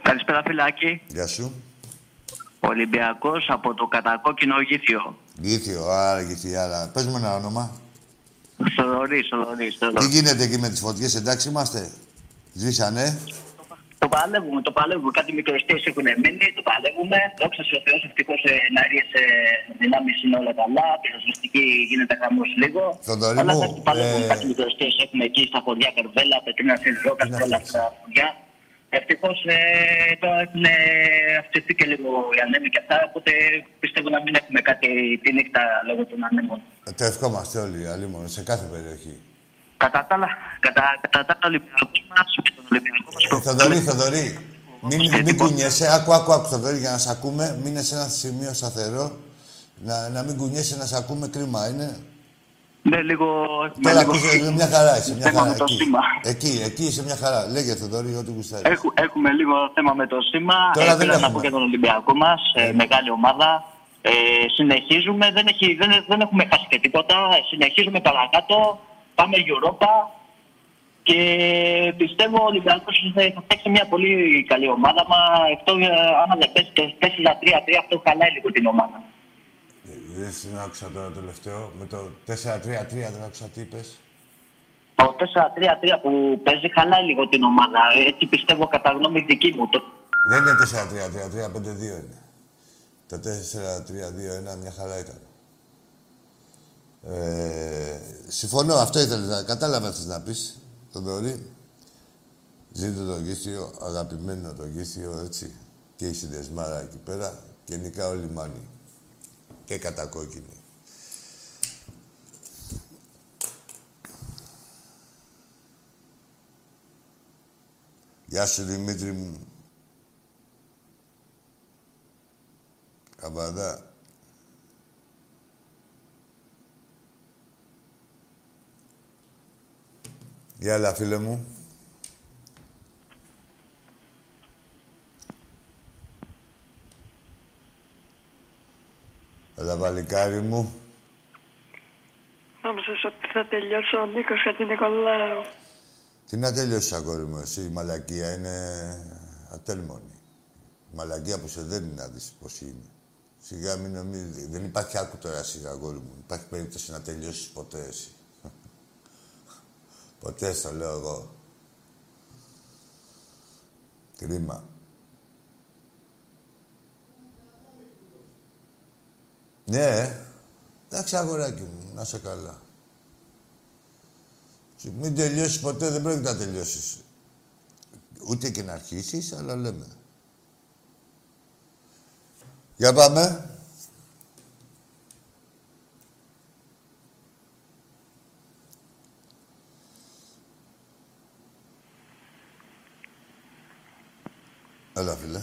Καλησπέρα, φιλάκι. Γεια σου. Ολυμπιακός από το κατακόκκινο γήθιο. Γήθιο, άρα γήθιάρα. Πες μου ένα όνομα. Θοδωρή, Θοδωρή, Τι Θοδωρή. γίνεται εκεί με τις φωτιές, εντάξει είμαστε. Σβήσανε. Το παλεύουμε, το παλεύουμε. Κάτι μικροστές έχουν μείνει, το παλεύουμε. Δόξα σε ο Θεός, ευτυχώς ε, εναρίες ε, δυνάμεις είναι όλα καλά. Πυροσβεστική γίνεται χαμός λίγο. Θοδωρή Αλλά μου, εντάξει, παλεύουμε. ε, Κάτι μικροστές έχουμε εκεί στα χωριά Καρβέλα, Πετρίνα, Σιλζόκα, Τι να όλα φτιάξεις. αυτά τα χωριά. Ευτυχώς ε, τώρα έχουν ε, αυξηθεί και λίγο οι ανέμοι και αυτά, οπότε πιστεύω να μην έχουμε κάτι τη νύχτα λόγω των ανέμων. Ε, Το ευχόμαστε όλοι, αλλήμον, σε κάθε περιοχή. Κατά τα άλλα, κατά, κατά τα άλλα, Ολυμπιακός μας, με τον Ολυμπιακό μας Ε, Θοδωρή, Θοδωρή, μην, μην κουνιέσαι. Άκου, άκου, άκου, Θοδωρή, για να σε ακούμε. Μείνε σε ένα σημείο σταθερό. Να, να μην κουνιέσαι, να σε ακούμε. Κρίμα είναι. Ναι, λίγο... έχουμε Τώρα λίγο- ακούσε μια χαρά, είσαι μια θέμα χαρά. με το Εκεί, σήμα. εκεί, εκεί είσαι μια χαρά. Λέγε, Θοδωρή, ό,τι γουστάρεις. Έχου- Έχουμε λίγο θέμα με το σήμα. Τώρα Ε, δεν πήρα να έχουμε. πω για τον Ολυμπιακό μας. μεγάλη ομάδα. Ε, συνεχίζουμε. Δεν, έχει, δεν, δεν έχουμε χάσει και τίποτα. Ε, συνεχίζουμε παρακάτω. Πάμε Europa. Και πιστεύω ο Ολυμπιακό θα φτιάξει μια πολύ καλή ομάδα. Μα αυτό, ε, άμα δεν πέσει το 4-3-3, αυτό χαλάει λίγο την ομάδα. Δεν στην άκουσα τώρα το τελευταίο. Με το 4-3-3 δεν άκουσα τι είπες. Το 4-3-3 που παίζει χαλάει λίγο την ομάδα. Έτσι πιστεύω κατά γνώμη δική μου. Το, Δεν είναι 4-3-3, 3-5-2 είναι. Το 4-3-2-1 μια χαρά ήταν. Ε, συμφωνώ, αυτό ήθελες να κατάλαβα τι να πεις, Θοδωρή. Ζήτω το γήθιο, αγαπημένο το γήθιο, έτσι. Και η συνδεσμάρα εκεί πέρα. Και νικά όλοι μάνοι. Και κατακόκκινοι. Γεια σου, Δημήτρη μου. Καβαδά. Γεια, έλα, φίλε μου. Έλα, βαλικάρι μου. Νόμιζα ότι θα τελειώσει ο Νίκος για την Νικολάου. Τι να τελειώσει, αγόρι μου, εσύ. Η μαλακία είναι ατέλμονη. Η μαλακία που σε δένει να δεις πώς είναι. Σιγά μην νομίζεις. Δεν υπάρχει άκου τώρα σιγά, αγόρι μου. Υπάρχει περίπτωση να τελειώσεις ποτέ εσύ. Ποτέ στο λέω εγώ. Κρίμα. Ναι, ε. εντάξει αγοράκι μου, να σε καλά. Σου Μην τελειώσεις ποτέ, δεν πρέπει να τελειώσεις. Ούτε και να αρχίσεις, αλλά λέμε. Για πάμε. Έλα, φίλε.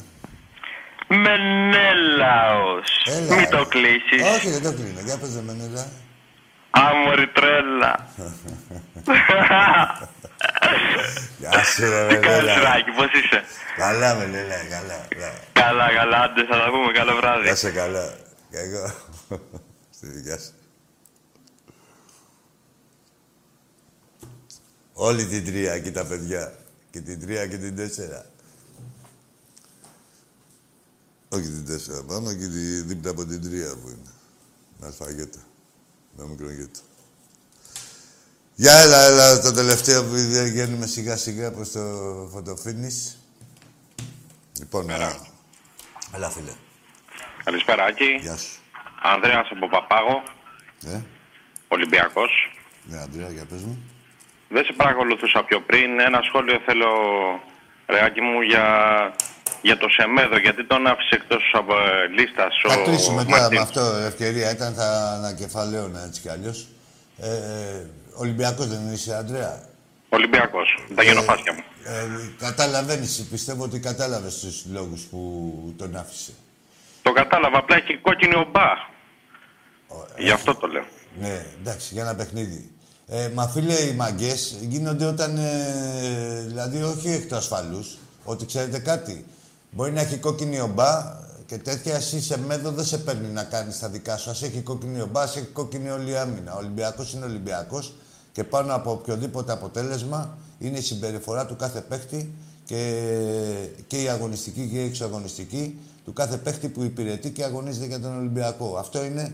Μενέλαος. Έλα. Μην το κλείσεις. Όχι, δεν το κλείνω. Για πες, Μενέλα. Άμορη τρέλα. Γεια σου, ρε, Τι κάνεις, Μενέλα. Ράκη, πώς είσαι; Καλά, Μενέλα, καλά. καλά. Καλά, καλά, άντε, θα τα πούμε. Καλό βράδυ. Να σε καλά. Και εγώ. Στη δικιά σου. Όλη την τρία εκεί τα παιδιά. Και την τρία και την τέσσερα. Όχι την τέσσερα πάνω και τη, δίπλα από την τρία που είναι. Με αλφαγέτα. Με μικρό γέτο. Για έλα, έλα, το τελευταίο που βγαίνουμε σιγά σιγά προς το φωτοφίνις. Λοιπόν, έλα. Έλα, φίλε. Καλησπέρα, Άκη. Γεια σου. Ανδρέας από Παπάγο, Ε, Ολυμπιακός. ναι, Αντρέα, για πες μου. Δεν σε παρακολουθούσα πιο πριν. Ένα σχόλιο θέλω, Ρεάκη μου, για, για το Σεμέδο. Γιατί τον άφησε εκτός από ε, λίστας Θα ο κλείσουμε τώρα με Μαρτίν. αυτό. Ευκαιρία ήταν, θα ανακεφαλαίωνα έτσι κι αλλιώς. Ε, ε, Ολυμπιακός δεν είσαι, Αντρέα; Ολυμπιακός. Τα γενοφάσια μου. Ε, καταλαβαίνεις, πιστεύω ότι κατάλαβες τους λόγους που τον άφησε. Το κατάλαβα. Απλά έχει κόκκινη ομπά. Γι' αυτό το λέω. Ναι, εντάξει, για ένα παιχνίδι. Ε, μα φίλε, οι μαγκές γίνονται όταν. Ε, δηλαδή, όχι εκ του ασφαλούς. Ότι ξέρετε κάτι. Μπορεί να έχει κόκκινη ομπά και τέτοια. Εσύ σε μέδο δεν σε παίρνει να κάνεις τα δικά σου. Α έχει κόκκινη ομπά, ας έχει κόκκινη όλη η άμυνα. Ο Ολυμπιακός είναι Ολυμπιακός και πάνω από οποιοδήποτε αποτέλεσμα είναι η συμπεριφορά του κάθε παίχτη και, και η αγωνιστική και η εξαγωνιστική του κάθε παίχτη που υπηρετεί και αγωνίζεται για τον Ολυμπιακό. Αυτό είναι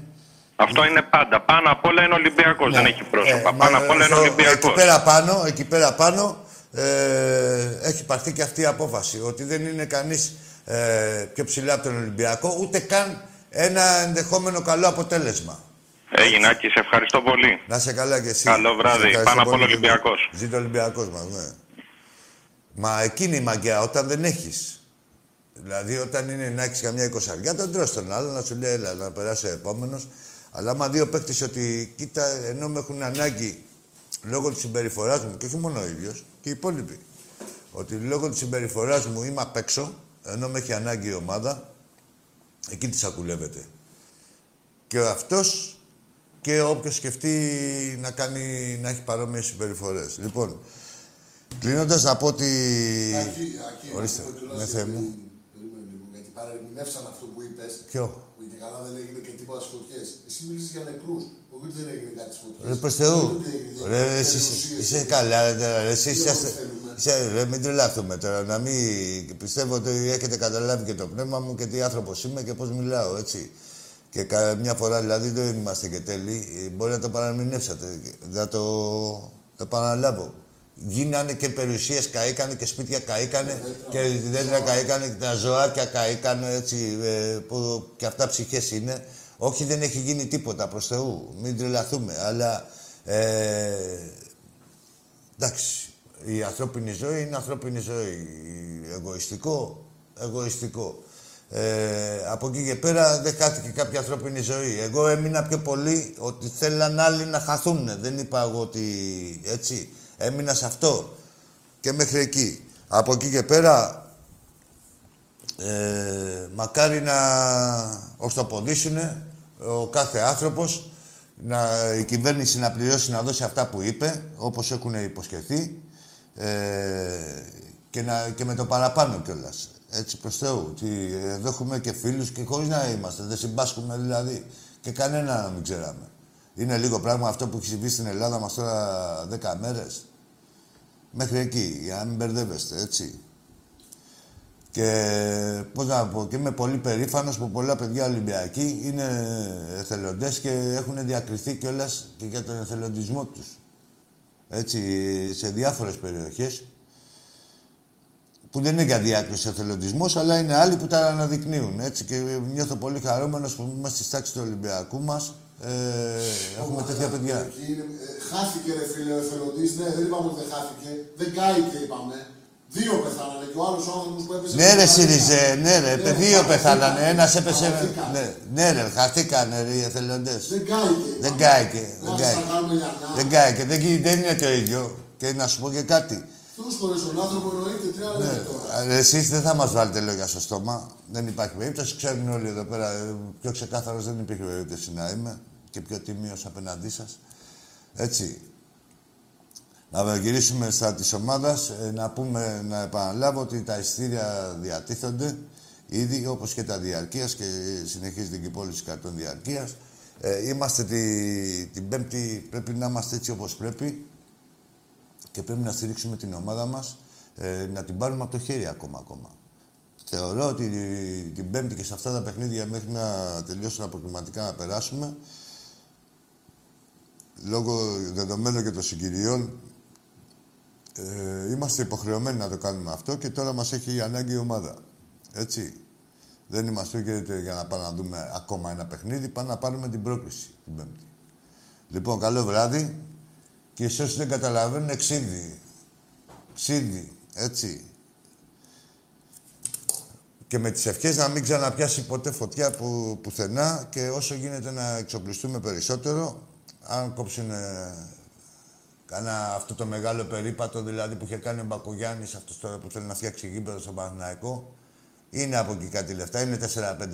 Αυτό είναι πάντα. Πάνω απ' όλα είναι Ολυμπιακός. Δεν έχει πρόσωπα. ε, Πάνω μα, απ' όλα είναι στο- Ολυμπιακός. Εκεί πέρα πάνω, εκεί πέρα πάνω ε, έχει πάρθει και αυτή η απόφαση. Ότι δεν είναι κανείς ε, πιο ψηλά από τον Ολυμπιακό, ούτε καν ένα ενδεχόμενο καλό αποτέλεσμα. Έγινε, Άκη, σε ευχαριστώ πολύ. Να σε καλά κι εσύ. Καλό βράδυ. Σε ευχαριστώ Πάνω απ' όλα πολύ. Ολυμπιακός. Ζήτω ο Ολυμπιακός μας, ναι. Μα εκείνη η μαγκαία, όταν δεν έχεις. Δηλαδή, όταν είναι να έχεις καμιά εικοσαριά, τον τρως τον άλλο να σου λέει, έλα, να περάσει ο επόμενος. Αλλά άμα δει ο παίκτης ότι, κοίτα, ενώ με έχουν ανάγκη λόγω της συμπεριφοράς μου, και όχι μόνο ο ίδιος, και οι υπόλοιποι, ότι λόγω της συμπεριφοράς μου είμαι απ' έξω, ενώ με έχει ανάγκη η ομάδα, εκεί τη σακουλεύεται. Και ο αυτός και όποιος σκεφτεί να, κάνει, να έχει παρόμοιες συμπεριφορές. Λοιπόν, κλείνοντας να πω ότι... Ακή, Ακή, Ορίστε, να πω κιόλας ναι, Θεέ μου. γιατί- περίμενε λίγο, Γιατί παρερμηνεύσαν αυτό που είπες. Ποιο; Που και καλά δεν έγινε και τίποτα στις φωτιές. Εσύ μίλησες για νεκρούς. Όχι ότι δεν έγινε κάτι στις φωτιές. Ρε προς Θεού. Όχι ότι έγινε Ρε, κάτι εσύ ουσίες. είσαι- είσαι καλά, ρε, τώρα, ρε, εσύ Τι είσαστε... όμως θέλουμε. Είσαι, ρε, μην τρελαθούμε τώρα, να μην... Πιστεύω ότι έχετε καταλάβει και το πνεύμα μου και τι άνθρωπος είμαι και πώς μιλάω, έτσι. Και κα- μια φορά δηλαδή δεν είμαστε και τέλειοι, ε, μπορεί να το παραμεινεύσατε, να το επαναλάβω. Γίνανε και περιουσίες καήκανε και σπίτια καήκανε και δέντρα καήκανε και τα ζωάκια καήκανε έτσι ε, που και αυτά ψυχές είναι. Όχι δεν έχει γίνει τίποτα προς Θεού, μην τρελαθούμε, αλλά ε, εντάξει, η ανθρώπινη ζωή είναι ανθρώπινη ζωή. Εγωιστικό, εγωιστικό. Ε, από εκεί και πέρα δεν χάθηκε κάποια ανθρώπινη ζωή. Εγώ έμεινα πιο πολύ ότι θέλαν άλλοι να χαθούν. Δεν είπα εγώ ότι έτσι. Έμεινα σε αυτό. Και μέχρι εκεί. Από εκεί και πέρα ε, μακάρι να οστοποδήσουν ο κάθε άνθρωπος να, η κυβέρνηση να πληρώσει να δώσει αυτά που είπε, όπως έχουν υποσχεθεί ε, και, να, και με το παραπάνω κιόλας. Έτσι προς Θεού. Ότι εδώ έχουμε και φίλους και χωρίς να είμαστε. Δεν συμπάσχουμε δηλαδή. Και κανένα να μην ξέραμε. Είναι λίγο πράγμα αυτό που έχει συμβεί στην Ελλάδα μας τώρα 10 μέρες. Μέχρι εκεί, για να μην μπερδεύεστε, έτσι. Και πώς να πω, και είμαι πολύ περήφανος που πολλά παιδιά Ολυμπιακοί είναι εθελοντές και έχουν διακριθεί κιόλας και για τον εθελοντισμό τους. Έτσι, σε διάφορες περιοχές που δεν είναι για διάκριση ο εθελοντισμός, αλλά είναι άλλοι που τα αναδεικνύουν. Έτσι, και νιώθω πολύ χαρούμενος που είμαστε στη τάξη του Ολυμπιακού μας. Ε, έχουμε τέτοια παιδιά. Εκεί είναι- ε, Χάθηκε ρε φίλε ο εθελοντής. Ναι, δεν είπαμε ότι δεν χάθηκε. Δεν κάηκε είπαμε. Δύο πεθάνανε και ο άλλος άνθρωπος που έπεσε... Ναι ρε στην Ιταλία. Σύριζε, ναι ρε, Ναι, δύο χαθήκανε. πεθάνανε, ένας έπεσε... Χαθήκανε. Ναι, ναι ρε, χαθήκανε ρε οι εθελοντές. Δεν κάηκε. Δεν κάηκε, Να δεν σας κάηκε. τα κάνουμε λιανά. Δεν κάηκε, δεν, γι- δεν είναι το ίδιο. Και να σου πω και κάτι. Τους φορές τον άνθρωπο εννοείται τρία Ναι. λεπτά τώρα. Ε, Εσείς δεν θα μας βάλετε λόγια στο στόμα. Δεν υπάρχει περίπτωση. Ξέρουν όλοι εδώ πέρα. ε, Πιο ξεκάθαρος δεν υπήρχε περίπτωση να είμαι. Και πιο τιμίος απέναντί σας. Έτσι. Να γυρίσουμε στα της ομάδας. ε, να πούμε, να επαναλάβω ότι τα ειστήρια διατίθονται ήδη όπως και τα διαρκείας και συνεχίζεται και η πώληση καρτών διαρκείας. Ε, είμαστε τη, την Πέμπτη, πρέπει να είμαστε έτσι όπως πρέπει και πρέπει να στηρίξουμε την ομάδα μας, ε, να την πάρουμε από το χέρι ακόμα ακόμα. Θεωρώ ότι την Πέμπτη και σε αυτά τα παιχνίδια μέχρι να τελειώσουν τα προκριματικά να περάσουμε, λόγω δεδομένων και των συγκυριών, ε, είμαστε υποχρεωμένοι να το κάνουμε αυτό και τώρα μας έχει ανάγκη η ομάδα. Έτσι. Δεν είμαστε ούτε για να πάμε να δούμε ακόμα ένα παιχνίδι, πάμε να πάρουμε την πρόκληση την Πέμπτη. Λοιπόν, καλό βράδυ. Και σε όσοι δεν καταλαβαίνουν, ξύδι. Ξύδι, έτσι. Και με τις ευχές να μην ξαναπιάσει ποτέ φωτιά που, πουθενά και όσο γίνεται να εξοπλιστούμε περισσότερο αν κόψουν Κάνα αυτό το μεγάλο περίπατο δηλαδή που είχε κάνει ο Μπακογιάννης, αυτός τώρα που θέλει να φτιάξει γήπεδο στο Παναθηναϊκό. Είναι από εκεί κάτι λεφτά. Είναι 4-5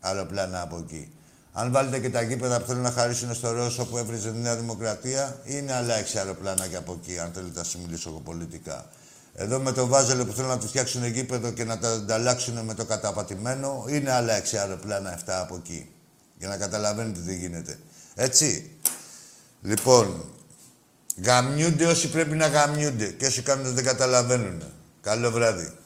αεροπλάνα από εκεί. Αν βάλετε και τα γήπεδα που θέλουν να χαρίσουν στο Ρώσο που έβριζε τη Νέα Δημοκρατία, είναι άλλα 6 αεροπλάνα και από εκεί, αν θέλετε να σου μιλήσω εγώ πολιτικά. Εδώ με το Βάζελο που θέλουν να τους φτιάξουν γήπεδο και να τα ανταλλάξουν με το καταπατημένο, είναι άλλα 6 αεροπλάνα 7 από εκεί. Για να καταλαβαίνετε τι γίνεται. Έτσι. Λοιπόν, Γαμιούνται όσοι πρέπει να γαμιούνται και όσοι κάνουν δεν καταλαβαίνουν. Καλό βράδυ.